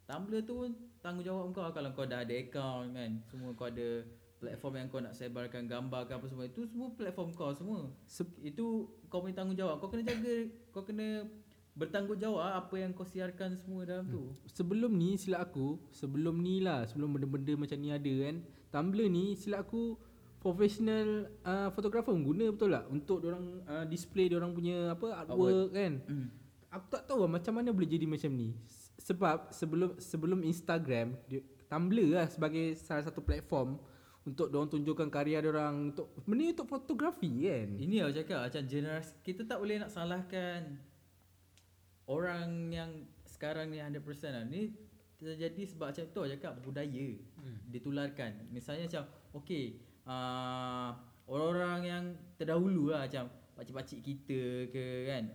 Tumblr tu tanggungjawab kau kalau kau dah ada account kan. Semua kau ada platform yang kau nak sebarkan gambar ke apa semua itu semua platform kau semua. Se- Itu kau punya tanggungjawab. Kau kena jaga, kau kena bertanggungjawab apa yang kau siarkan semua dalam tu. Sebelum ni silap aku Sebelum ni lah Sebelum benda-benda macam ni ada kan Tumblr ni silap aku Professional uh, Photographer guna betul tak Untuk orang uh, display orang punya apa Artwork kan Hmm. Aku tak tahu lah macam mana boleh jadi macam ni Sebab sebelum sebelum Instagram dia, Tumblr lah sebagai salah satu platform Untuk orang tunjukkan karya orang untuk Benda ni untuk fotografi kan Ini aku cakap macam generasi kita tak boleh nak salahkan orang yang sekarang ni 100% lah. Ni terjadi sebab macam tu aku cakap budaya hmm. ditularkan. Misalnya macam okey uh, orang-orang yang terdahulu lah macam pakcik-pakcik kita ke kan.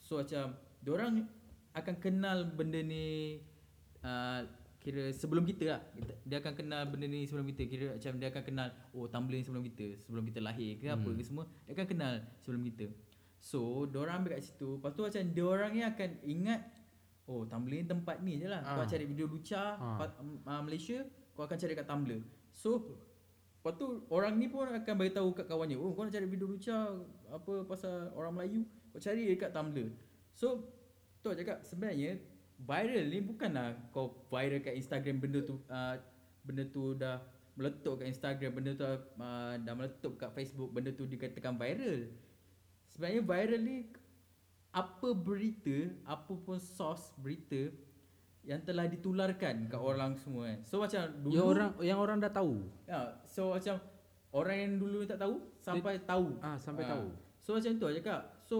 So macam orang akan kenal benda ni uh, kira sebelum kita lah. Dia akan kenal benda ni sebelum kita. Kira macam dia akan kenal oh Tumblr ni sebelum kita sebelum kita lahir ke apa ke semua dia akan kenal sebelum kita. So orang ambil kat situ. Lepas tu macam dia orang ni akan ingat oh Tumblr ni tempat ni je lah. Kau Ah. cari video lucah Ah. pa- uh, Malaysia kau akan cari kat Tumblr so Lepas tu orang ni pun akan bagi tahu kat kawannya, "Oh, kau nak cari video lucah apa pasal orang Melayu, kau cari dekat Tumblr." So, tu cakap sebenarnya viral ni bukanlah kau viral kat Instagram benda tu uh, benda tu dah meletup kat Instagram, benda tu uh, dah meletup kat Facebook, benda tu dikatakan viral. Sebenarnya viral ni apa berita, apa pun source berita yang telah ditularkan kat orang semua kan. So macam dulu Yang orang yang orang dah tahu Ya, so macam orang yang dulu tak tahu sampai tahu. ah sampai Ah. tahu So macam tu aku cakap. So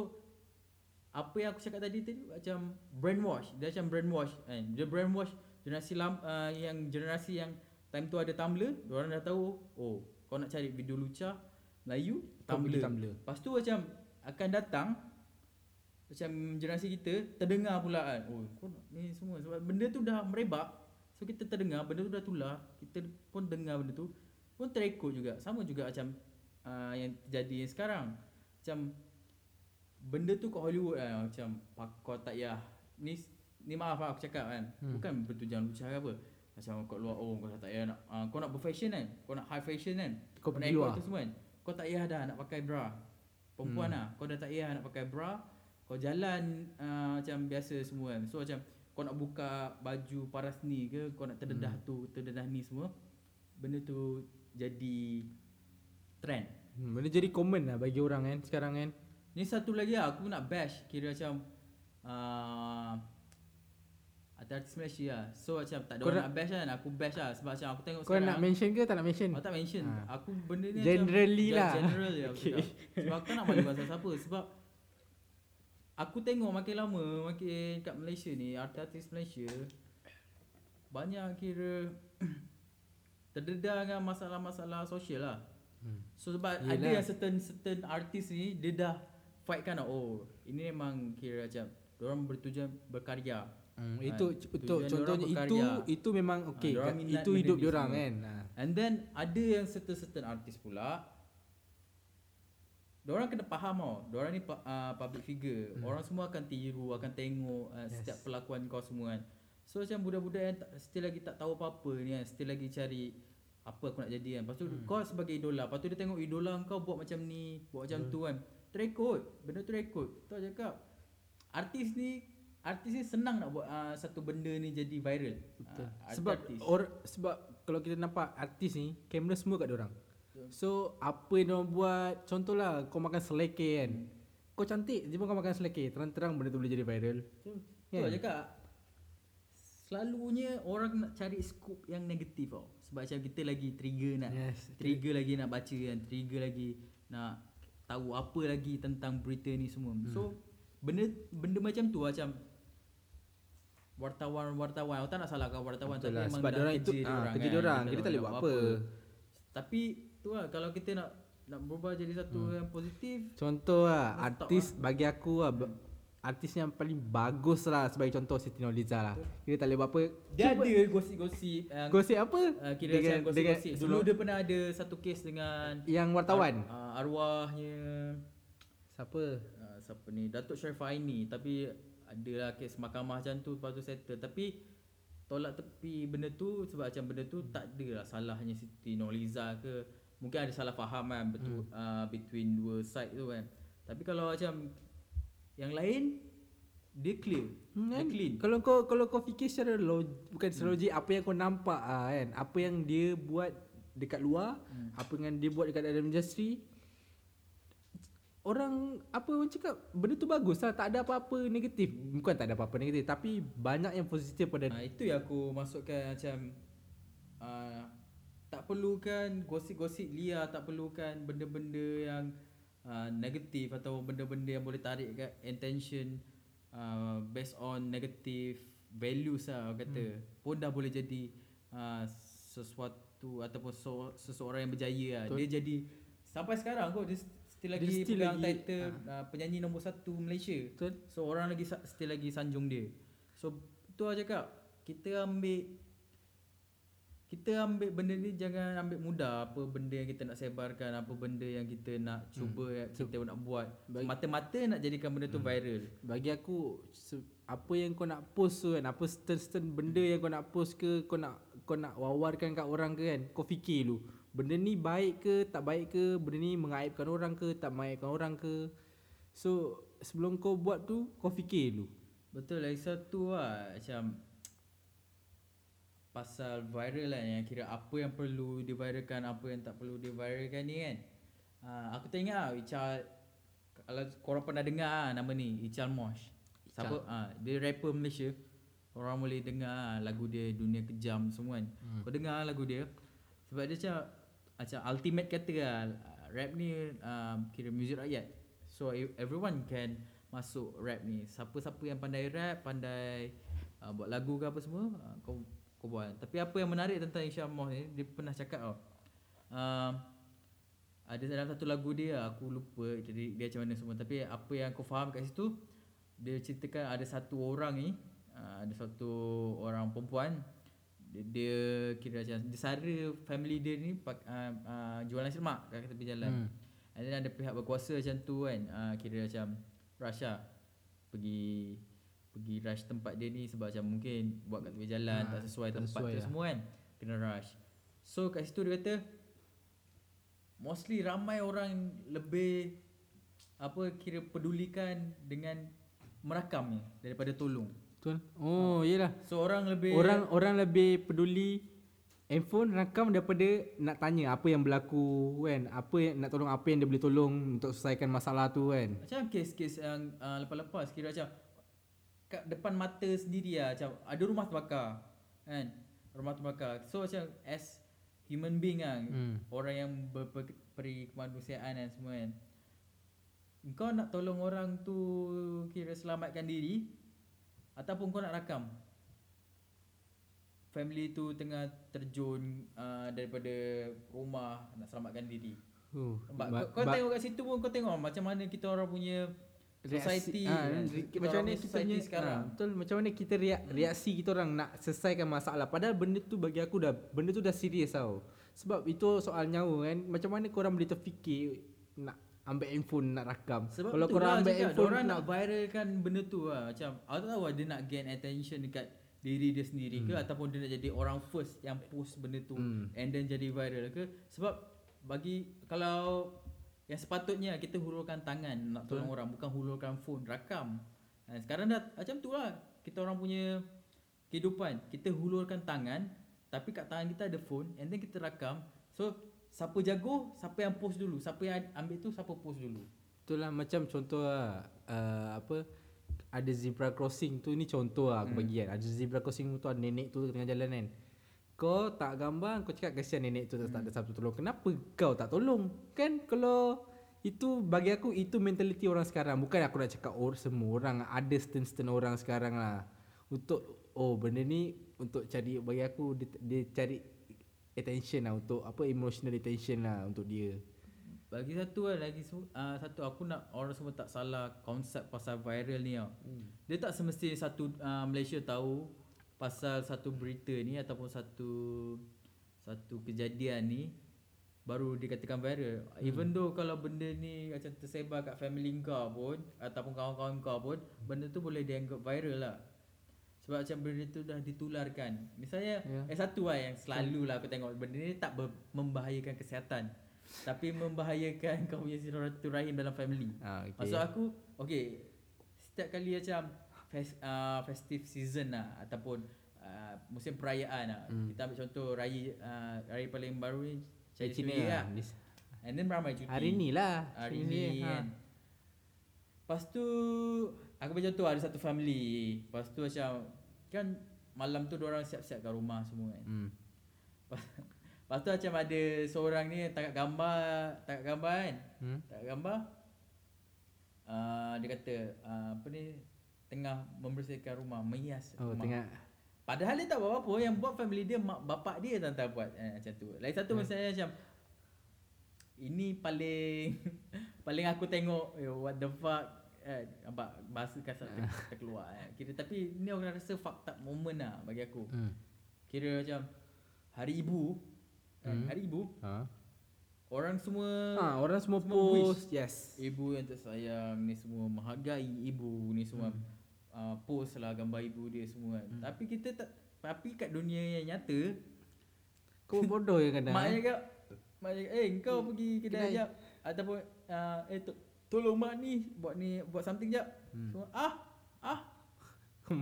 apa yang aku cakap tadi tadi macam brainwash. Dia macam brainwash kan. Dia brainwash generasi lam, uh, yang generasi yang time tu ada Tumblr, orang dah tahu, oh, kau nak cari video lucah Melayu, Tumblr. Tumblr. Lepas tu macam akan datang macam generasi kita terdengar pula kan oh kau nak ni semua sebab benda tu dah merebak so kita terdengar benda tu dah tular kita pun dengar benda tu pun terekod juga sama juga macam uh, yang terjadi sekarang macam benda tu kat Hollywood kan macam pak- kau tak payah ni ni maaf lah aku cakap kan hmm. bukan bertujuan lucah ke apa macam kat luar oh kau tak payah nak uh, kau nak berfashion kan kau nak high fashion kan Kau nak pergi ikut luar. tu semua kan kau tak payah dah nak pakai bra perempuan hmm. lah kau dah tak payah nak pakai bra kau jalan uh, macam biasa semua kan so macam kau nak buka baju paras ni ke kau nak terdedah hmm. tu terdedah ni semua benda tu jadi trend Hmm, benda jadi common lah bagi orang kan sekarang kan. Ni satu lagi lah aku nak bash kira macam uh, artis Malaysia lah. So macam tak ada Kau orang nak- bash kan. Aku bash lah sebab macam aku tengok Kau sekarang. nak mention ke tak nak mention? Aku tak mention. Ha. Aku benda ni Generally macam lah. General je Okay. Sebab aku tak nak malu pasal siapa sebab aku tengok makin lama makin kat Malaysia ni artis-artis Malaysia banyak kira terdedah dengan masalah-masalah sosial lah. Hmm. So sebab Yelah. ada yang certain certain artis ni dia dah fight kan oh ini memang kira macam orang bertujuan berkarya. Hmm, Ha, itu untuk diorang contohnya itu itu memang okey. kan, minat itu hidup diorang kan. Ha. And then ada yang certain certain artis pula Diorang kena faham tau Diorang ni uh, public figure hmm. Orang semua akan tiru Akan tengok uh, Yes. Setiap perlakuan kau semua kan So macam budak-budak yang tak, Still lagi tak tahu apa-apa ni kan Still lagi cari Apa aku nak jadi kan Lepas tu hmm. kau sebagai idola Lepas tu dia tengok idola kau Buat macam ni Buat macam Hmm. tu kan Terekod Benda tu rekod Tu aku cakap Artis ni Artis ni senang nak buat uh, Satu benda ni jadi viral Betul. Ah, sebab artis. or, sebab kalau kita nampak artis ni kamera semua kat diorang. So apa yang diorang buat contohlah kau makan seleke kan. Kau cantik je kau makan seleke. Terang-terang benda tu boleh jadi viral. Tu, tu Kan? cakap Selalunya orang nak cari scoop yang negatif tau Sebab macam kita lagi trigger nak Yes. Trigger lagi nak baca kan Trigger lagi nak tahu apa lagi tentang berita ni semua hmm. So benda benda macam tu lah, macam Wartawan-wartawan Aku tak nak salahkan wartawan Betul Tapi lah, memang sebab dah kerja itu- ah, diorang kerja kan. diorang. Kita tak boleh buat apa. Tapi tu lah Kalau kita nak nak berubah jadi satu Hmm. yang positif Contoh lah artis bagi aku lah artis yang paling bagus lah sebagai contoh Siti Nurhaliza lah. Kita tak boleh buat apa. Dia Cuba- ada gosip-gosip yang gosip apa? Uh, kira Dengan- macam gosip-gosip. Dulu dia pernah ada satu kes dengan yang wartawan. ar- uh, arwahnya Siapa? uh, siapa ni Datuk Sharifah Aini tapi adalah kes mahkamah macam tu lepas tu settle tapi tolak tepi benda tu sebab macam benda tu tak ada lah salahnya Siti Nurhaliza ke mungkin ada salah faham kan betul hmm. uh, between dua side tu kan tapi kalau macam yang lain dia clear. Hmm, dia kan? clean. Kalau kau kalau kau fikir secara log, bukan secara logik apa yang kau nampak ah kan, apa yang dia buat dekat luar, Hmm. apa yang dia buat dekat dalam industri orang apa orang cakap benda tu bagus lah tak ada apa-apa negatif. Bukan tak ada apa-apa negatif tapi banyak yang positif pada Ha, itu yang aku masukkan macam uh, tak perlukan gosip-gosip liar, tak perlukan benda-benda yang uh, negatif atau benda-benda yang boleh tarik kat attention uh, based on negative values lah orang kata. Hmm. Pun dah boleh jadi uh, sesuatu ataupun so, seseorang yang berjaya lah. Betul. Dia jadi sampai sekarang kau dia still lagi Dia still pegang lagi- title uh, penyanyi nombor satu Malaysia. betul So orang lagi still lagi sanjung dia. So tu lah cakap kita ambil kita ambil benda ni jangan ambil mudah. Apa benda yang kita nak sebarkan apa benda yang kita nak cuba hmm. kita nak buat. Bagi- mata-mata nak jadikan benda tu viral. Bagi aku apa yang kau nak post tu kan apa certain benda yang kau nak post ke kau nak kau nak wawarkan kat orang ke kan kau fikir dulu. Benda ni baik ke tak baik ke benda ni mengaibkan orang ke tak mengaibkan orang ke. So sebelum kau buat tu kau fikir dulu. Betul lagi satu lah macam pasal viral lah yang kira apa yang perlu diviralkan apa yang tak perlu diviralkan ni kan uh, aku tak ingat lah Ical kalau korang pernah dengar lah nama ni Ical Mosh Siapa? Ah, dia rapper Malaysia. Orang boleh dengar lagu dia Dunia Kejam semua kan. Hmm. Kau dengar lagu dia. Sebab dia macam macam ultimate kata lah. Rap ni um, kira muzik rakyat. So e- everyone can masuk rap ni. Siapa-siapa yang pandai rap, pandai uh, buat lagu ke apa semua, uh, kau kau buat. Tapi apa yang menarik tentang Isha Moh ni, dia pernah cakap tau. Um, ada dalam satu lagu dia aku lupa jadi dia macam mana semua tapi apa yang aku faham kat situ dia ceritakan ada satu orang ni uh, ada satu orang perempuan dia, dia kira macam dia sara family dia ni uh, uh, jual nasi lemak kat tepi jalan. Hmm. And then ada pihak berkuasa macam tu kan uh, kira macam rush lah pergi pergi rush tempat dia ni sebab macam mungkin buat kat tepi jalan Ha, tak sesuai tak tempat sesuai tu lah. semua kan kena rush. So kat situ dia kata mostly ramai orang lebih apa kira pedulikan dengan merakam daripada tolong. Betul. Oh, iyalah. So orang lebih Orang orang lebih peduli handphone rakam daripada nak tanya apa yang berlaku kan. Apa yang nak tolong apa yang dia boleh tolong untuk selesaikan masalah tu kan. macam kes-kes yang uh, lepas-lepas kira macam kat depan mata sendiri lah macam ada rumah terbakar kan. Rumah terbakar. So macam as human being lah Hmm. orang yang berperi kemanusiaan dan semua kan. Kau nak tolong orang tu kira selamatkan diri ataupun kau nak rakam family tu tengah terjun uh, daripada rumah nak selamatkan diri. Ba- kau, kau tengok kat situ pun kau tengok macam mana kita orang punya society ah, kan. Kita macam mana kita punya sekarang. ah, betul macam mana kita reak, reaksi kita orang nak selesaikan masalah. Padahal benda tu bagi aku dah benda tu dah serius tau. Sebab itu soal nyawa kan? Macam mana korang boleh terfikir nak ambil handphone nak rakam? Sebab kalau korang lah ambil cakap, handphone orang nak viralkan benda tu lah. Macam aku tak tahu lah dia nak gain attention dekat diri dia sendiri ke Ataupun dia nak jadi orang first yang post benda tu Hmm. And then jadi viral ke. Sebab bagi kalau yang sepatutnya kita hulurkan tangan nak tolong orang Bukan hulurkan phone, rakam. Ha, Sekarang dah macam tu lah. Kita orang punya kehidupan. Kita hulurkan tangan Tapi kat tangan kita ada phone And then kita rakam. So siapa jago, siapa yang post dulu. Siapa yang ambil tu, siapa post dulu. Betul lah. Macam contoh lah uh, apa ada zebra crossing tu ni contoh lah aku Hmm. bagi kan. Ada zebra crossing tu ada nenek tu tengah jalan kan. Kau tak gambar kau cakap kasihan nenek tu tak, tak ada siapa tolong. Kenapa kau tak tolong? Kan kalau itu bagi aku itu mentaliti orang sekarang. Bukan aku nak cakap or, semua orang ada stern-stern orang sekarang lah. Untuk oh benda ni untuk cari bagi aku dia, dia cari attention lah untuk apa emotional attention lah untuk dia. Bagi satu lah lagi uh, satu aku nak orang semua tak salah konsep pasal viral ni tau. Hmm. Dia tak semesti satu uh, Malaysia tahu pasal satu berita ni ataupun satu satu kejadian ni baru dikatakan viral. Hmm. Even though kalau benda ni macam tersebar kat family kau pun ataupun kawan-kawan kau pun benda tu boleh dianggap viral lah. Sebab macam benda tu dah ditularkan. Misalnya Ya. yeah. eh satu lah yang selalu lah aku tengok benda ni tak ber- membahayakan kesihatan. tapi membahayakan kau punya silaturahim dalam family. Ah, okay. Maksud aku okay setiap kali macam fest, uh, festive season lah ataupun uh, musim perayaan lah. Hmm. Kita ambil contoh raya uh, raya paling baru ni Chinese Cina New Year lah. lah. And then ramai cuti. Hari ni lah. Hari ni Year, kan. Lepas tu aku macam tu ada satu family. Lepas tu macam kan malam tu orang siap-siap kat rumah semua kan. Hmm. Lepas tu macam ada seorang ni tangkap gambar, tangkap gambar kan. Hmm. Tangkap gambar. Uh, dia kata uh, apa ni tengah membersihkan rumah, menghias Oh, rumah. tengah Padahal dia tak buat apa-apa Yang buat family dia Mak bapak dia tak buat eh, Macam tu Lagi satu Hmm. misalnya macam Ini paling Paling aku tengok yo, What the fuck eh, Nampak Bahasa kasar ter, terkeluar eh. Kira tapi Ni orang rasa fucked up moment lah Bagi aku Hmm. Kira macam Hari Ibu kan? Hmm. Hari Ibu Ha. Orang semua ha, orang semua, semua post. Yes. Ibu yang tersayang Ni semua menghargai ibu Ni semua hmm. Uh, Post lah gambar ibu dia semua kan. Hmm. Tapi kita tak Tapi kat dunia yang nyata Kau bodoh ya kadang. Mak eh. cakap Mak cakap Eh kau pergi kedai kedai. jap Ataupun uh, Eh to, tolong mak ni Buat ni Buat something jap Hmm. so, Ah Ah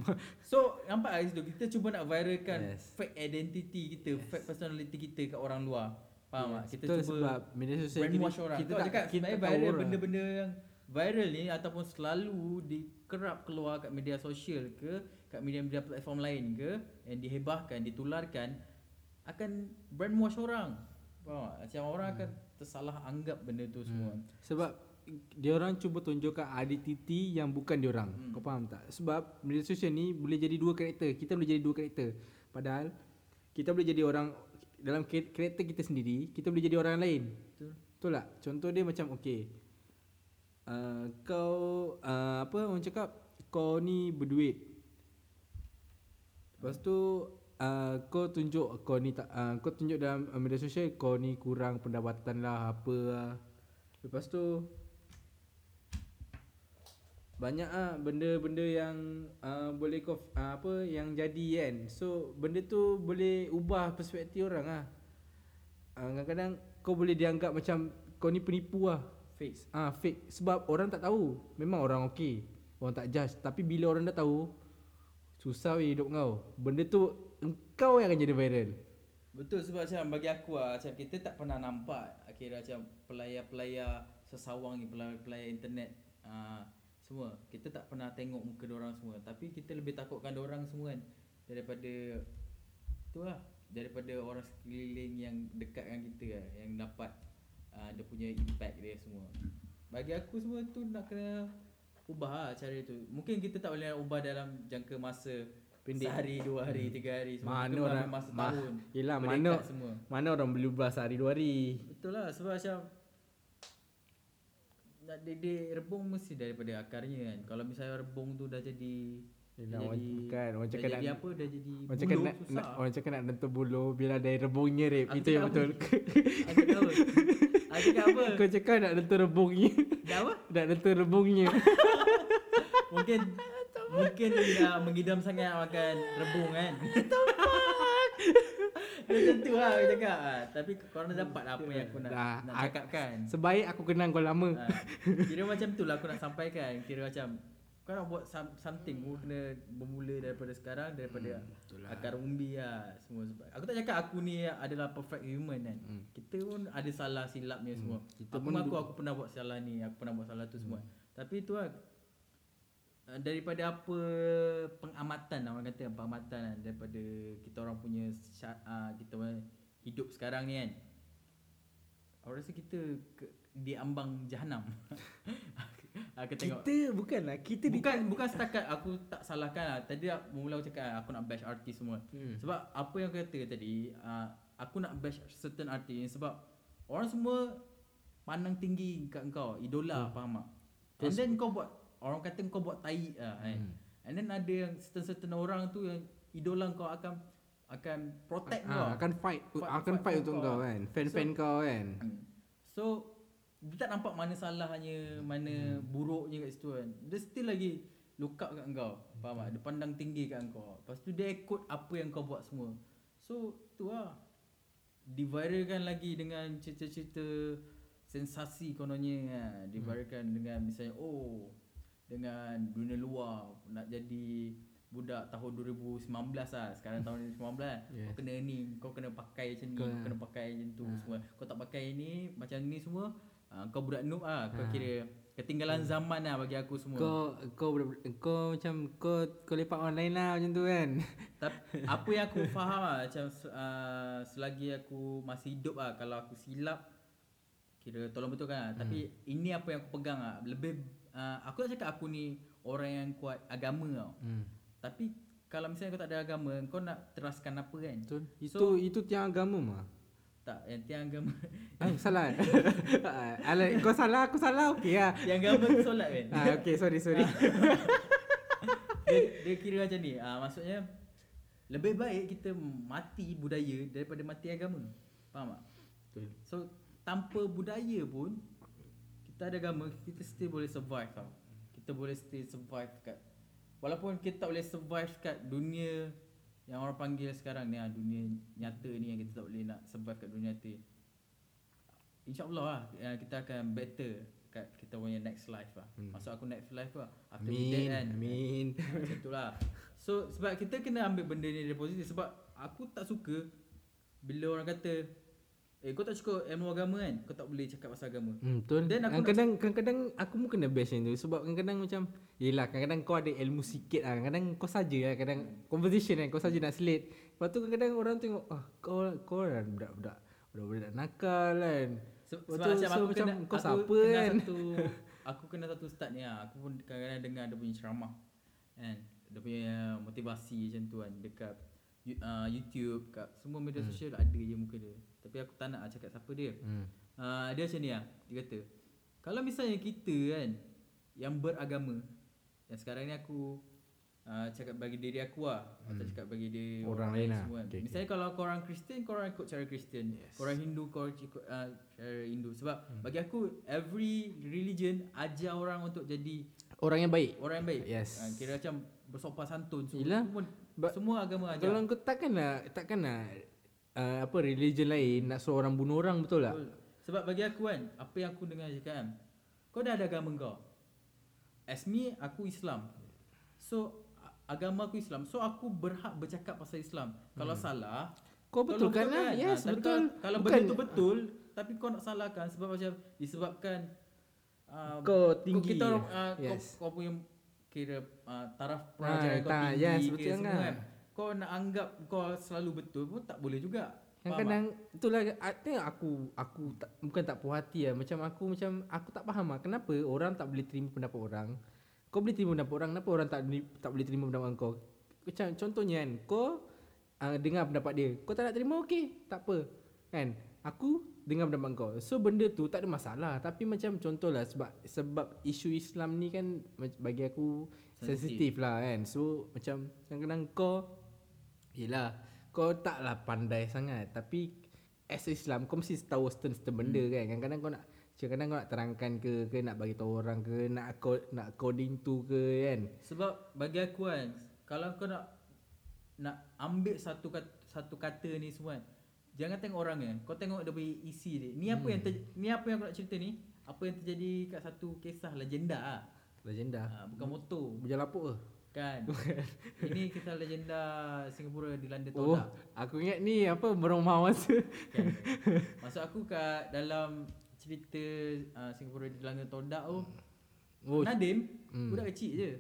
So nampak lah situ Kita cuba nak viralkan Yes. Fake identity kita Fake personality kita Kat orang luar Faham tak? Kita Betul cuba sebab media sosial brainwash orang. kita Kau tak cakap kita sebenarnya tak viral benda-benda yang viral ni ataupun selalu dikerap keluar kat media sosial ke, kat media-media platform lain ke, yang dihebahkan, ditularkan akan brainwash orang. Faham tak? Macam orang akan tersalah anggap benda tu semua. Sebab dia orang cuba tunjukkan identiti yang bukan dia orang. Hmm. Kau faham tak? Sebab media sosial ni boleh jadi dua karakter. Kita boleh jadi dua karakter. Padahal kita boleh jadi orang dalam kar- karakter kita sendiri, kita boleh jadi orang lain. Betul. Betul tak? Contoh dia macam okey. Uh, kau uh, apa orang cakap kau ni berduit. Lepas tu uh, kau tunjuk kau ni tak uh, kau tunjuk dalam uh, media sosial kau ni kurang pendapatan lah apa lah. Lepas tu banyak ah benda-benda yang uh, boleh kau uh, apa yang jadi kan. So benda tu boleh ubah perspektif orang ah. Uh, kadang-kadang kau boleh dianggap macam kau ni penipu lah. Fake. Ah fake sebab orang tak tahu. Memang orang okey. Orang tak judge tapi bila orang dah tahu susah weh hidup kau. Benda tu engkau yang akan jadi viral. Betul sebab macam bagi aku lah macam kita tak pernah nampak akhirnya macam pelayar-pelayar sesawang ni pelayar-pelayar internet uh, semua kita tak pernah tengok muka orang semua tapi kita lebih takutkan orang semua kan daripada tu lah daripada orang sekeliling yang dekat dengan kita lah yang dapat uh, dia punya impact dia semua bagi aku semua tu nak kena ubah lah cara tu mungkin kita tak boleh ubah dalam jangka masa Pendek. sehari dua hari tiga hari semua Mana orang masa ma- tahun Yelah mana semua mana orang boleh ubah sehari dua hari. Betul lah sebab macam nak didik rebung mesti daripada akarnya kan. Kalau misalnya rebung tu dah jadi Yelah, dah jadi bukan, orang cakap jadi nak- apa dah jadi Orang cakap nak, susah. nak orang cakap nak nentu bulu bila dari rebungnya rep. Itu yang betul. Aku tahu. Aku cakap apa? Kau cakap nak nentu rebungnya. Dah apa? nak nentu rebungnya. Mungkin mungkin dia dah mengidam sangat makan rebung kan. Dia macam tu lah aku cakap ah. Tapi korang dah dapat lah apa yang aku nak, Dah, nak ak- cakapkan Sebaik aku kenal kau lama. ha. Kira macam tu lah aku nak sampaikan Kira macam Kau nak buat some, something Kau kena bermula daripada sekarang Daripada hmm, akar umbi lah Semua sebab Aku tak cakap aku ni adalah perfect human kan. Hmm. Kita pun ada salah silap ni semua. kita Aku pun mengaku du- aku pernah buat salah ni Aku pernah buat salah tu semua. Tapi tu lah uh, Daripada apa pengamatan lah orang kata pengamatan kan daripada kita orang punya uh, kita hidup sekarang ni kan. Aku rasa kita ke, di ambang jahanam. aku tengok Kita bukanlah kita di bukan bukan setakat aku tak salahkan lah. Tadi aku- mula aku cakap aku nak bash artis semua. Hmm. Sebab apa yang aku kata tadi, uh, aku nak bash certain artis sebab orang semua pandang tinggi kat kau, idola, faham tak? And then kau buat orang kata kau buat tai lah kan. Hmm. And then ada yang certain-certain orang tu yang idola kau akan akan protect kau. Ah, akan fight, Fight- akan fight fight untuk kau. kau kan. Fan-fan kau kan. Hmm. So dia tak nampak mana salahnya, mana Hmm. buruknya kat situ kan. Dia still lagi look up kat kau. Faham tak? Dia pandang tinggi kat kau. Lepas tu dia ikut apa yang kau buat semua. So tu lah. Diviralkan lagi dengan cerita-cerita sensasi kononnya kan. Diviralkan dengan misalnya oh dengan dunia luar nak jadi budak tahun 2019 lah sekarang tahun 2019 yeah. Yes. kau kena ni kau kena pakai macam ni Kau- kau kena pakai macam tu Ah. semua kau tak pakai ni macam ni semua uh, kau budak noob ah kau Ah. kira ketinggalan zaman lah bagi aku semua Kau kau budak- kau macam kau kau lepak online lah macam tu kan. tapi apa yang aku faham lah macam uh, selagi aku masih hidup ah kalau aku silap kira tolong betulkan lah. tapi ini apa yang aku pegang ah lebih uh, aku tak cakap aku ni orang yang kuat agama tau Hmm. tapi kalau misalnya kau tak ada agama kau nak teraskan apa kan Betul. Itu So- itu tiang agama mah. Tak yang tiang agama Ah, salah. Alah, kau salah, aku salah. Okey lah. tiang agama tu solat kan Ah, okey, sorry, sorry. dia, dia kira macam ni ah maksudnya lebih baik kita mati budaya daripada mati agama faham tak Betul. so tanpa budaya pun kita ada agama kita still boleh survive tau kita boleh still survive kat walaupun kita tak boleh survive kat dunia yang orang panggil sekarang ni ah dunia nyata ni yang kita tak boleh nak survive kat dunia nyata InsyaAllah lah eh, kita akan better kat kita punya next life lah. Hmm. Maksud aku next life lah. After dead Amin. kan. Amin. Macam tu lah So sebab kita kena ambil benda ni dari positif Sebab aku tak suka Bila orang kata Eh kau tak cukup ilmu agama kan Kau tak boleh cakap pasal agama Hmm, betul. Then aku kadang-kadang kadang-kadang aku pun kena bash tu sebab kadang-kadang macam yelah kadang-kadang kau ada ilmu sikit lah. Kadang kau saja lah kadang conversation kan kau saja nak slate. Lepas tu kadang-kadang orang tengok ah kau kau kan budak-budak budak-budak nakal kan. Se- Sebab tu- macam so aku macam kena kau aku siapa kena kan? satu, Aku kena satu start ni lah Aku pun kadang-kadang dengar dia punya ceramah Kan Dia punya motivasi macam tu kan Dekat uh, YouTube Kat semua media Hmm. sosial ada je muka dia Tapi aku tak nak lah cakap siapa dia Hmm. uh, Dia macam ni lah Dia kata Kalau misalnya kita kan Yang beragama yang sekarang ni aku uh, cakap bagi diri aku lah atau cakap bagi diri Hmm. Orang lain lah. semua. Okay, okay. Misalnya kalau korang Kristian korang ikut cara Kristian, yes. korang Hindu korang ikut uh, cara Hindu sebab Hmm. bagi aku every religion ajar orang untuk jadi Orang yang baik. orang yang baik. Yes. Uh, kira macam bersopan santun semua. Yelah. Semua, Ba- semua agama ajar. Kalau kau takkan nak takkan nak uh, apa religion lain nak suruh orang bunuh orang betul tak? Betul. Sebab bagi aku kan, apa yang aku dengar cakap kan, kau dah ada agama kau. As me, aku Islam. So, agama aku Islam. So, aku berhak bercakap pasal Islam. Kalau salah, Kau betul kan lah? Ha, Yes, tapi betul. Kalau, kalau Bukan- benda tu betul, tapi kau nak salahkan sebab macam disebabkan uh, Kau tinggi. Kita orang, uh, Yes. kau, kau punya kira uh, taraf Ah, pelajaran kau tak, tinggi yes, betul semua kan. kan. Kau nak anggap kau selalu betul pun tak boleh juga. Yang Faham kadang itulah I think aku aku tak, bukan tak puas hati lah macam aku macam aku tak faham lah kenapa orang tak boleh terima pendapat orang. Kau boleh terima pendapat orang, kenapa orang tak tak boleh terima pendapat kau? Macam contohnya kan, kau uh, dengar pendapat dia. Kau tak nak terima okey, tak apa. Kan? Aku dengar pendapat kau. So benda tu tak ada masalah, tapi macam contohlah sebab sebab isu Islam ni kan bagi aku sensitif lah kan. So macam kadang-kadang kau Yelah Kau taklah pandai sangat. Tapi As Islam Kau mesti tahu certain-certain benda Hmm. kan. Kadang-kadang kau nak Kadang-kadang kau nak terangkan ke Ke nak bagi tahu orang ke Nak co- nak coding tu ke kan. Sebab bagi aku kan Kalau kau nak Nak ambil satu kata, satu kata ni semua kan Jangan tengok orang kan. Kau tengok dia punya isi dia. Ni apa yang ter, Ni apa yang aku nak cerita ni? Apa yang terjadi kat satu kisah legenda lah Legenda? Ha, Bukan motor Berjalan lapuk ke Kan? Ini kisah legenda Singapura dilanda Oh todak Aku ingat ni Apa Meromah masa. Kan? Maksud aku kat dalam cerita uh, Singapura dilanda todak tu Oh. Nadim Hmm. Budak kecil je.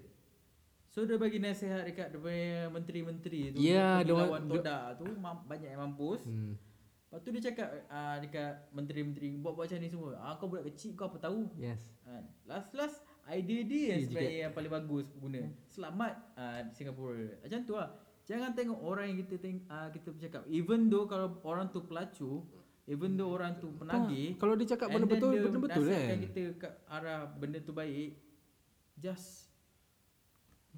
So dia bagi nasihat dekat dia punya menteri-menteri tu Ya, dia orang- lawan todak tu mam- Banyak yang mampus. Hmm. Lepas tu dia cakap uh, dekat menteri-menteri Buat-buat macam ni semua. Ah, Kau budak kecil kau apa tahu? Yes. Uh, Last-last idea dia yang sebenarnya yang paling bagus guna. Selamat uh, Singapura. Macam tu lah. Jangan tengok orang yang kita teng- uh, kita bercakap. Even though kalau orang tu pelacur Even though orang tu penagih Kalau dia cakap benda betul Benda betul nasihatkan kan kita ke arah benda tu baik Just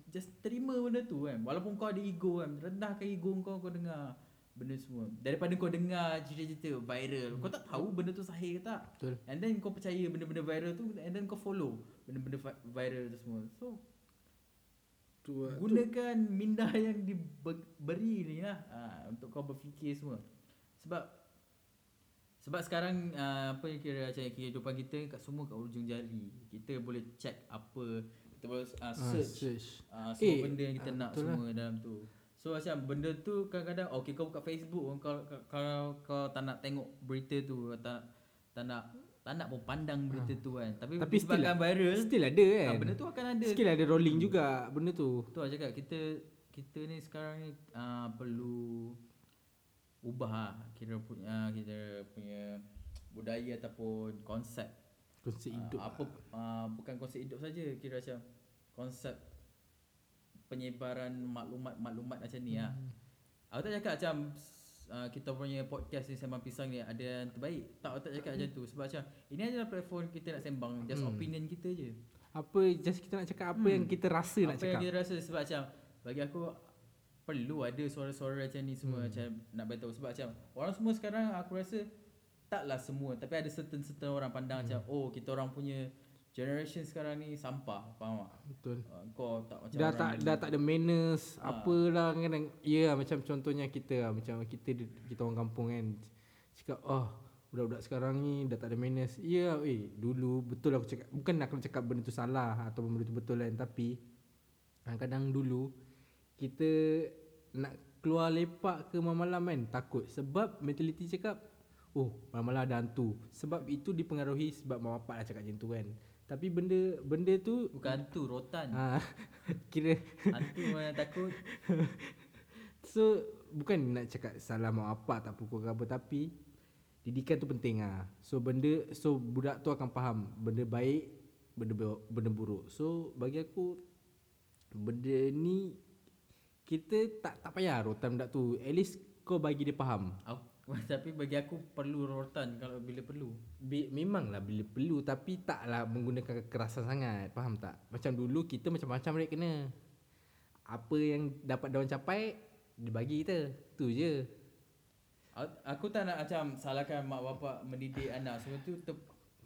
Just terima benda tu kan. Walaupun kau ada ego kan. Rendahkan ego kau Kau dengar Benda semua. Daripada kau dengar Cerita-cerita viral Kau tak tahu benda tu sahih ke tak. Betul. And then kau percaya benda-benda viral tu And then kau follow Benda-benda vi- viral tu semua. So tu, lah. Gunakan minda yang diberi ni lah ha, Untuk kau berfikir semua. Sebab Sebab sekarang uh, Apa yang kira macam kehidupan kita kat Semua kat ujung jari. Kita boleh check apa Kita boleh uh, Ah, search search. uh, Semua Eh, benda yang kita ah, nak betul lah. semua dalam tu So macam benda tu kadang-kadang Okay kau buka Facebook pun, Kalau, kau tak nak tengok berita tu Tak, tak nak tak nak pun pandang berita tu kan. Tapi, Ah. Tapi still lah- viral. Still ada kan? ah, Benda tu akan ada. Skill ada rolling juga Benda tu. Tu lah cakap kita kita ni sekarang ni uh, perlu ubah lah kira punya kita punya budaya ataupun konsep. Konsep Ah, hidup. apa uh, bukan konsep hidup saja kira macam konsep penyebaran maklumat-maklumat macam ni lah. Aku tak cakap macam uh, kita punya podcast ni sembang pisang ni ada yang terbaik. Tak aku tak cakap macam tu sebab macam ini adalah platform kita nak sembang just Hmm. opinion kita je. Apa Just kita nak cakap Apa Hmm. yang kita rasa nak Apa yang cakap kita rasa sebab macam bagi aku perlu ada suara-suara macam ni semua hmm. macam nak beritahu sebab macam orang semua sekarang aku rasa taklah semua tapi ada certain-certain orang pandang hmm. macam oh kita orang punya generation sekarang ni sampah faham tak? Betul. Uh, kau tak macam dah tak dah tak ada manners Ah. apalah kadang ya macam contohnya kita lah. Macam kita di- kita orang kampung kan. Cakap oh budak-budak sekarang ni dah tak ada manners. Ya eh dulu betul aku cakap. Bukan nak aku cakap benda tu salah atau benda tu betul kan tapi kadang dulu kita nak keluar lepak ke malam-malam kan takut. Sebab mentality cakap oh malam-malam ada hantu. Sebab itu dipengaruhi sebab mak bapak dah cakap macam tu kan tapi benda benda tu bukan hantu rotan ah kira hantu yang takut So bukan nak cakap salah mak apa tak pukul ke apa tapi didikan tu penting ah. So benda so budak tu akan faham benda baik, benda benda buruk. So bagi aku benda ni kita tak tak payah rotan budak tu. At least kau bagi dia faham. aku, Tapi bagi aku perlu rotan kalau bila perlu. Bi, memanglah bila perlu tapi taklah menggunakan kekerasan sangat. Faham tak? Macam dulu kita macam-macam rate kena. Apa yang dapat daun capai dia bagi kita. Tu je. Aku tak nak macam salahkan mak bapak mendidik anak semua tu ter,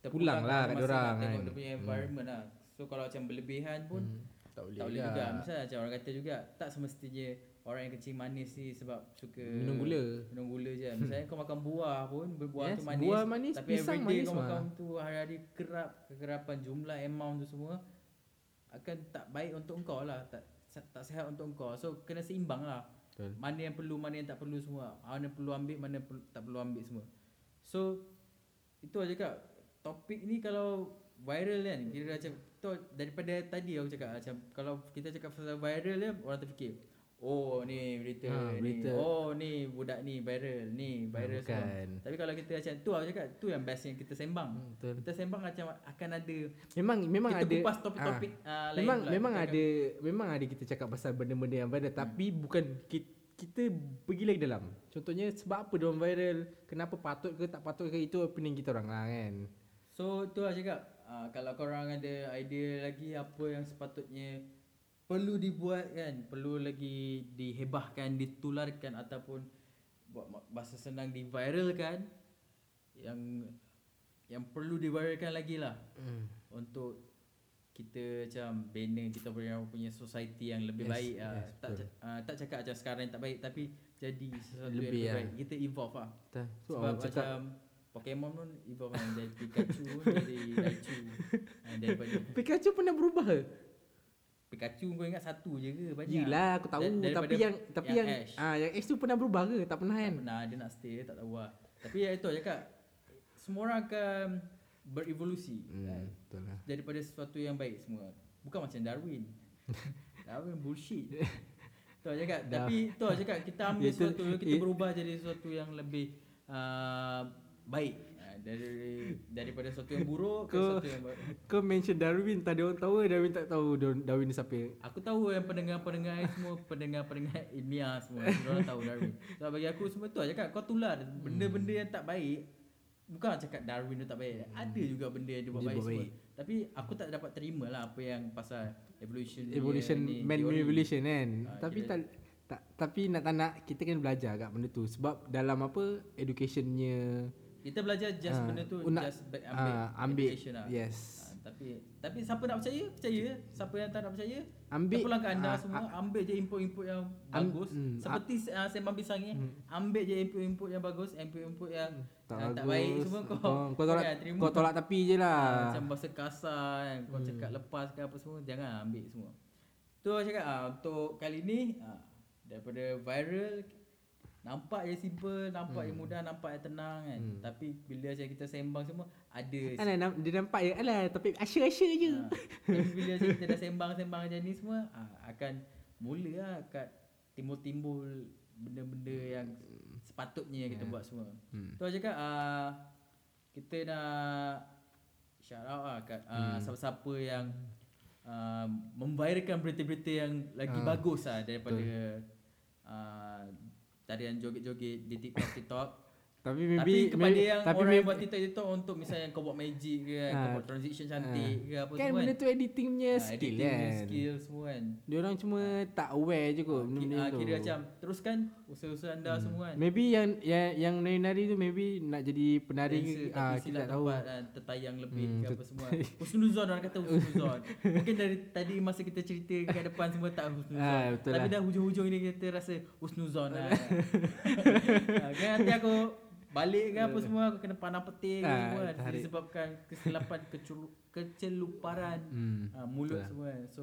Pulang lah kat dorang nak tengok kan. dia punya environment lah. So kalau macam berlebihan pun Hmm, tak boleh, tak boleh juga. juga. Misalnya macam orang kata juga tak semestinya orang yang kencing manis ni sebab suka Minum gula. Minum gula je. Misalnya kau makan buah pun, buah Yes, tu manis. buah manis, tapi everyday manis kau mah. makan tu hari-hari kerap, kekerapan jumlah amount tu semua akan tak baik untuk kau lah. Tak tak sihat untuk kau. So kena seimbang lah. Betul. Mana yang perlu, mana yang tak perlu semua. Mana perlu ambil, mana perlu, tak perlu ambil semua. So itu aja kak. Topik ni kalau viral kan, kira macam tu daripada tadi aku cakap macam kalau kita cakap pasal viral dia orang terfikir Oh ni berita, Ha, ni. berita. Oh ni budak ni viral, ni viral Ha, semua. bukan. Tapi kalau kita macam tu aku cakap tu yang best yang kita sembang. Hmm, betul. Kita sembang macam akan ada Memang memang kita ada kupas topik-topik ah, ah, lain memang pula. memang Kita akan- ada memang ada kita cakap pasal benda-benda yang viral tapi bukan kita, kita pergi lagi dalam. Contohnya sebab apa dia viral, kenapa patut ke tak patut ke itu opinion kita orang lah kan. So tu lah cakap uh, Kalau korang ada idea lagi Apa yang sepatutnya Perlu dibuat kan Perlu lagi dihebahkan Ditularkan Ataupun Buat bahasa senang diviralkan Yang Yang perlu diviralkan lagi lah Hmm. Untuk kita macam banner kita punya punya society yang lebih Yes, baik ah. yes, tak betul. ca- ah, tak cakap macam sekarang tak baik tapi jadi sesuatu Lebih yang lebih lah. baik kita evolve lah Tak. So sebab orang cakap macam Pokemon pun evolve kan dari Pikachu jadi Raichu ha, daripada Pikachu pernah berubah ke? Pikachu kau ingat satu je ke banyak Gila aku tahu Da- daripada tapi yang tapi yang, yang Ash. ah yang Ash tu pernah berubah ke? Tak pernah tak kan? pernah dia nak stay dia tak tahu lah tapi ya itu cakap semua orang akan berevolusi kan? Hmm, betul lah. daripada sesuatu yang baik semua bukan macam Darwin Darwin bullshit tu cakap tapi tu cakap kita ambil sesuatu kita it- berubah jadi sesuatu yang lebih uh, baik dari daripada sesuatu yang buruk ke Kau- sesuatu yang baik Kau mention Darwin tadi orang tahu Darwin tak tahu Dar- Darwin ni siapa. Aku tahu yang pendengar-pendengar semua pendengar-pendengar ilmiah semua. Orang tahu Darwin. Sebab bagi aku semua tu aja kan kau tular benda-benda yang tak baik. Bukan cakap Darwin tu tak baik. Ada juga benda yang dia buat Dia baik semua. baik. Tapi aku tak dapat terima lah apa yang pasal evolution Evolution man evolution kan. Ah, tapi kira- tak tak tapi nak tak nak kita kan belajar kat benda tu sebab dalam apa educationnya Kita belajar just Ah, benda tu nak- just ba- ambil, ah, ambil education lah. yes. Ah, tapi tapi siapa nak percaya? Percaya. Siapa yang tak nak percaya? Ambil Terpulang ke anda ah, semua ambil je input-input yang Am- bagus hmm, seperti uh, sembang pisang ni ambil je input-input yang bagus input-input yang tak, yang tak baik semua kau kau, kau tolak terima. kau tolak tepi je lah. Ah, macam bahasa kasar kan kau cakap lepas ke apa semua jangan ambil semua tu aku cakap ah, untuk kali ni ah, daripada viral nampak je simple nampak je mudah nampak je tenang kan tapi bila macam kita sembang semua ada Alah nam- dia nampak je alah topik asya-asya je. Ha. Tapi bila macam kita dah sembang-sembang macam ni semua ha, akan mula lah kat timbul-timbul benda-benda yang sepatutnya kita buat semua. Hmm. Tu aja cakap uh, kita nak shout out lah kat uh, siapa-siapa yang uh, memviralkan berita-berita yang lagi Ah, bagus lah daripada uh, tarian joget-joget di TikTok TikTok. Tapi Tapi maybe kepada maybe, yang tapi orang maybe, yang buat TikTok TikTok untuk misalnya kau buat magic ke kan, kau Ah. buat transition cantik ke apa kan semua benda kan. tu editing punya Ah, skill editing punya kan. skill semua kan. Dia orang cuma tak aware je kot Ki- benda-benda ah, tu. kira macam teruskan usaha-usaha anda semua kan. Maybe yang yang yang nari-nari tu maybe nak jadi penari Dancer, ke tapi ah silap kita tak tahu. tempat, ah, tertayang lebih Hmm, ke apa semua. Husnuzon orang kata husnuzon. Mungkin dari tadi masa kita cerita ke depan semua tak husnuzon. Betul Tapi lah. dah hujung-hujung ni kita rasa husnuzon lah. Ah, kan nanti aku balik ke apa semua aku kena panah petir ke Ah, semua kan. tarik. disebabkan kesilapan kecelu- keceluparan Hmm. ah, mulut betul semua kan. So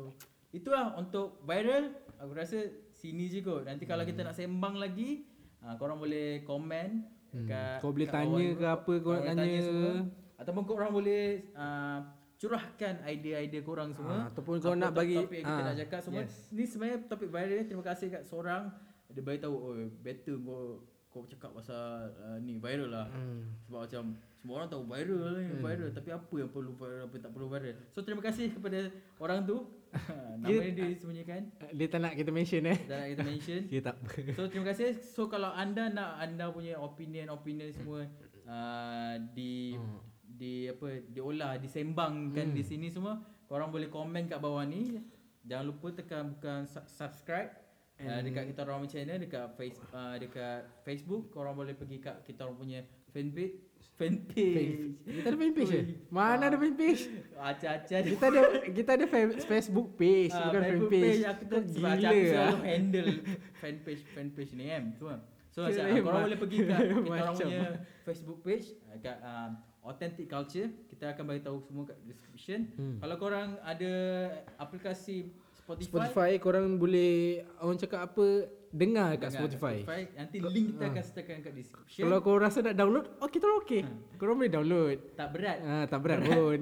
itulah untuk viral aku rasa sini je kot. Nanti kalau kita nak sembang lagi ah, korang boleh komen Hmm. kat Kau boleh kat tanya ke apa kau nak tanya semua. ataupun korang boleh uh, curahkan idea-idea korang semua Ah, ataupun kau nak bagi- topik yang kita nak cakap semua yes. ni sebenarnya topik viral ni terima kasih kat seorang dia bagi tahu oh better kau kau cakap pasal uh, ni viral lah. Hmm. Sebab macam semua orang tahu viral ni viral tapi apa yang perlu viral apa yang tak perlu viral. So terima kasih kepada orang tu. Nama Dia- dia disembunyikan. Dia tak nak kita mention eh. Dan nak kita mention. Dia tak apa. So terima kasih. So kalau anda nak anda punya opinion-opinion semua uh, di Hmm. di apa diolah disembangkan di sini semua, korang boleh komen kat bawah ni. Jangan lupa tekan bukan su- subscribe uh, dekat kita orang punya channel dekat face uh, dekat Facebook. Korang boleh pergi kat kita orang punya fanpage fanpage. Kita ada fanpage eh? Ui. Mana ada fanpage? Acah-acah Kita ada kita ada fa- Facebook page Ah, bukan Facebook fanpage. page aku tu sebab gila aku ah. selalu handle fanpage fanpage ni kan semua. So macam korang boleh pergi kat kita orang punya Facebook page uh, kat um, Authentic Culture. Kita akan bagi tahu semua kat description. Hmm. Kalau korang ada aplikasi Spotify, Spotify korang boleh orang cakap apa dengar kat dengar Spotify. Nanti link kita akan sertakan kat description. Kalau kau rasa nak download, oh kita orang okey. Korang boleh download. tak berat. Ah tak berat pun.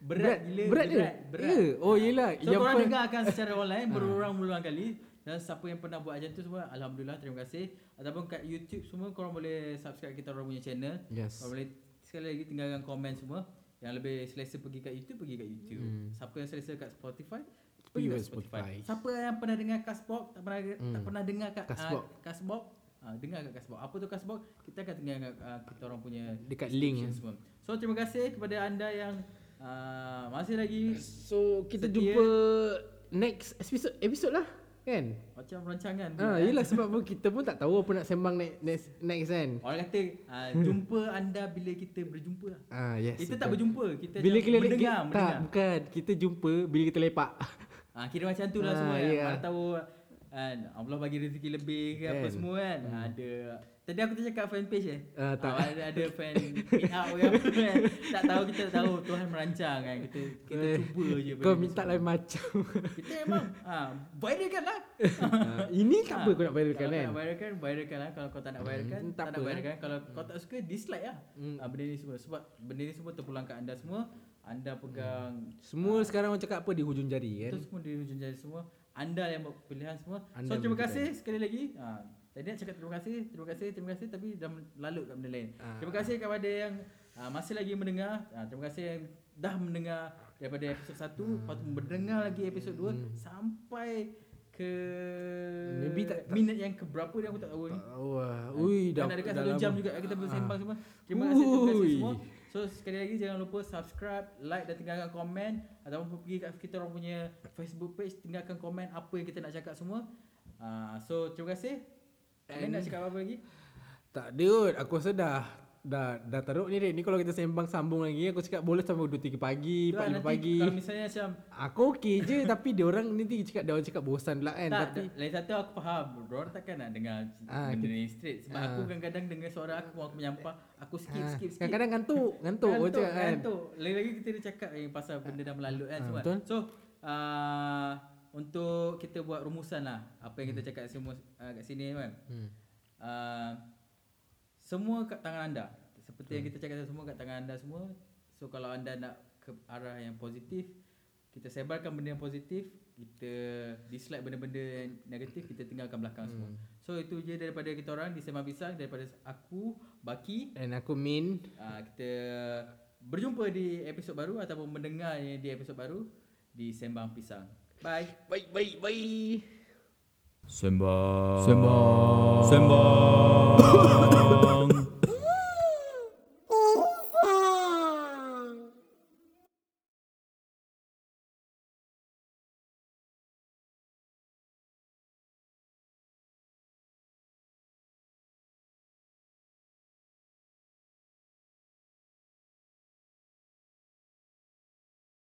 Berat gila. Berat berat. berat. Ya. Oh yelah. So Yang korang per- dengarkan secara online berulang-ulang kali dan siapa yang pernah buat macam tu semua alhamdulillah terima kasih ataupun kat YouTube semua korang boleh subscribe kita orang punya channel. Yes. Korang boleh sekali lagi tinggalkan komen semua. Yang lebih selesa pergi kat YouTube pergi kat YouTube. Hmm. Siapa yang selesa kat Spotify Kat Spotify. Spotify. Siapa yang pernah dengar Castbox tak pernah tak Hmm. pernah dengar kat Castbox. Uh, Castbox Ah, dengar kat Castbox. Apa tu Castbox? Kita akan tinggalkan uh, kita orang punya Dekat link. semua. So terima kasih kepada anda yang uh, masih lagi So kita Setia. jumpa next episode episode lah kan? macam rancangan. Ah yelah sebab pun kita pun tak tahu apa nak sembang next next, next kan. Orang kata uh, jumpa anda bila kita berjumpa lah. Ah yes. Kita tak betul. berjumpa, kita bila kita mendengar, kita, mendengar. tak bukan kita jumpa bila kita lepak. Ah kira macam tu lah Ah, semua kan. ya. Mana tahu kan Allah bagi rezeki lebih ke apa Kan. semua kan. Hmm. Ada Tadi aku tu cakap fan page eh. Ah, tak. Ah, ada ada fan meet up ke apa kan. Tak tahu kita tahu Tuhan merancang kan. Kita kita Eh, cuba je. Kau minta lain macam. Kita memang ah viralkan lah. Ah, ini tak apa kau nak viralkan Kalau kan? kau nak viralkan, viralkan lah. Kalau kau tak nak viralkan, Hmm, tak, tak nak apa, viralkan. Kalau kau tak suka, dislike lah. Hmm. Ah, benda ni semua. Sebab benda ni semua terpulang kat anda semua. Anda pegang Semua sekarang orang cakap apa di hujung jari kan? Itu semua di hujung jari semua. Anda yang buat pilihan semua. Anda so terima kasih sekali lagi. Ha, tadi nak cakap terima kasih, terima kasih, terima kasih tapi dah lalut kat benda lain. Ah. Terima kasih kepada yang ha, masih lagi mendengar. Ha, terima kasih yang dah mendengar daripada episod 1, Hmm. lepas tu mendengar lagi episod 2 sampai ke Maybe tak- tak- minit yang ke berapa ni aku tak tahu ni. Wah, ui dah Dah dekat dah satu jam lama. juga kita bersembang Ah. semua. Terima kasih, terima kasih semua. So sekali lagi jangan lupa subscribe, like dan tinggalkan komen ataupun pergi kat kita orang punya Facebook page tinggalkan komen apa yang kita nak cakap semua. Uh, so terima kasih. Amin nak cakap apa lagi? Tak ada kot. Aku rasa dah dah dah teruk ni Red. Ni kalau kita sembang sambung lagi aku cakap boleh sampai 2 3 pagi, Tu lah, 4 5 pagi. Kalau misalnya macam Aku okey je tapi dia orang nanti cakap dia orang cakap bosan pula kan. tak, tapi lain satu aku faham Diorang takkan nak dengar Ah, benda ni straight Sebab ah. aku kadang-kadang dengar suara aku Aku menyampah Aku skip ah, skip skip kadang-kadang ngantuk, ngantuk orang cakap kan. Ngantuk. Lagi-lagi kita dah cakap yang pasal benda dah melalut kan Ah, semua. betul. So, uh, untuk kita buat rumusan lah apa yang kita cakap semua uh, kat sini kan. Hmm. Uh, semua kat tangan anda. Seperti yang kita cakap semua kat tangan anda semua. So kalau anda nak ke arah yang positif, kita sebarkan benda yang positif, kita dislike benda-benda yang negatif, kita tinggalkan belakang semua. So itu je daripada kita orang di Sembang Pisang daripada aku, Baki Dan aku Min. uh, kita berjumpa di episod baru ataupun mendengarnya di episod baru di Sembang Pisang. Bye. Baik baik baik. Sembang Sembang Sembang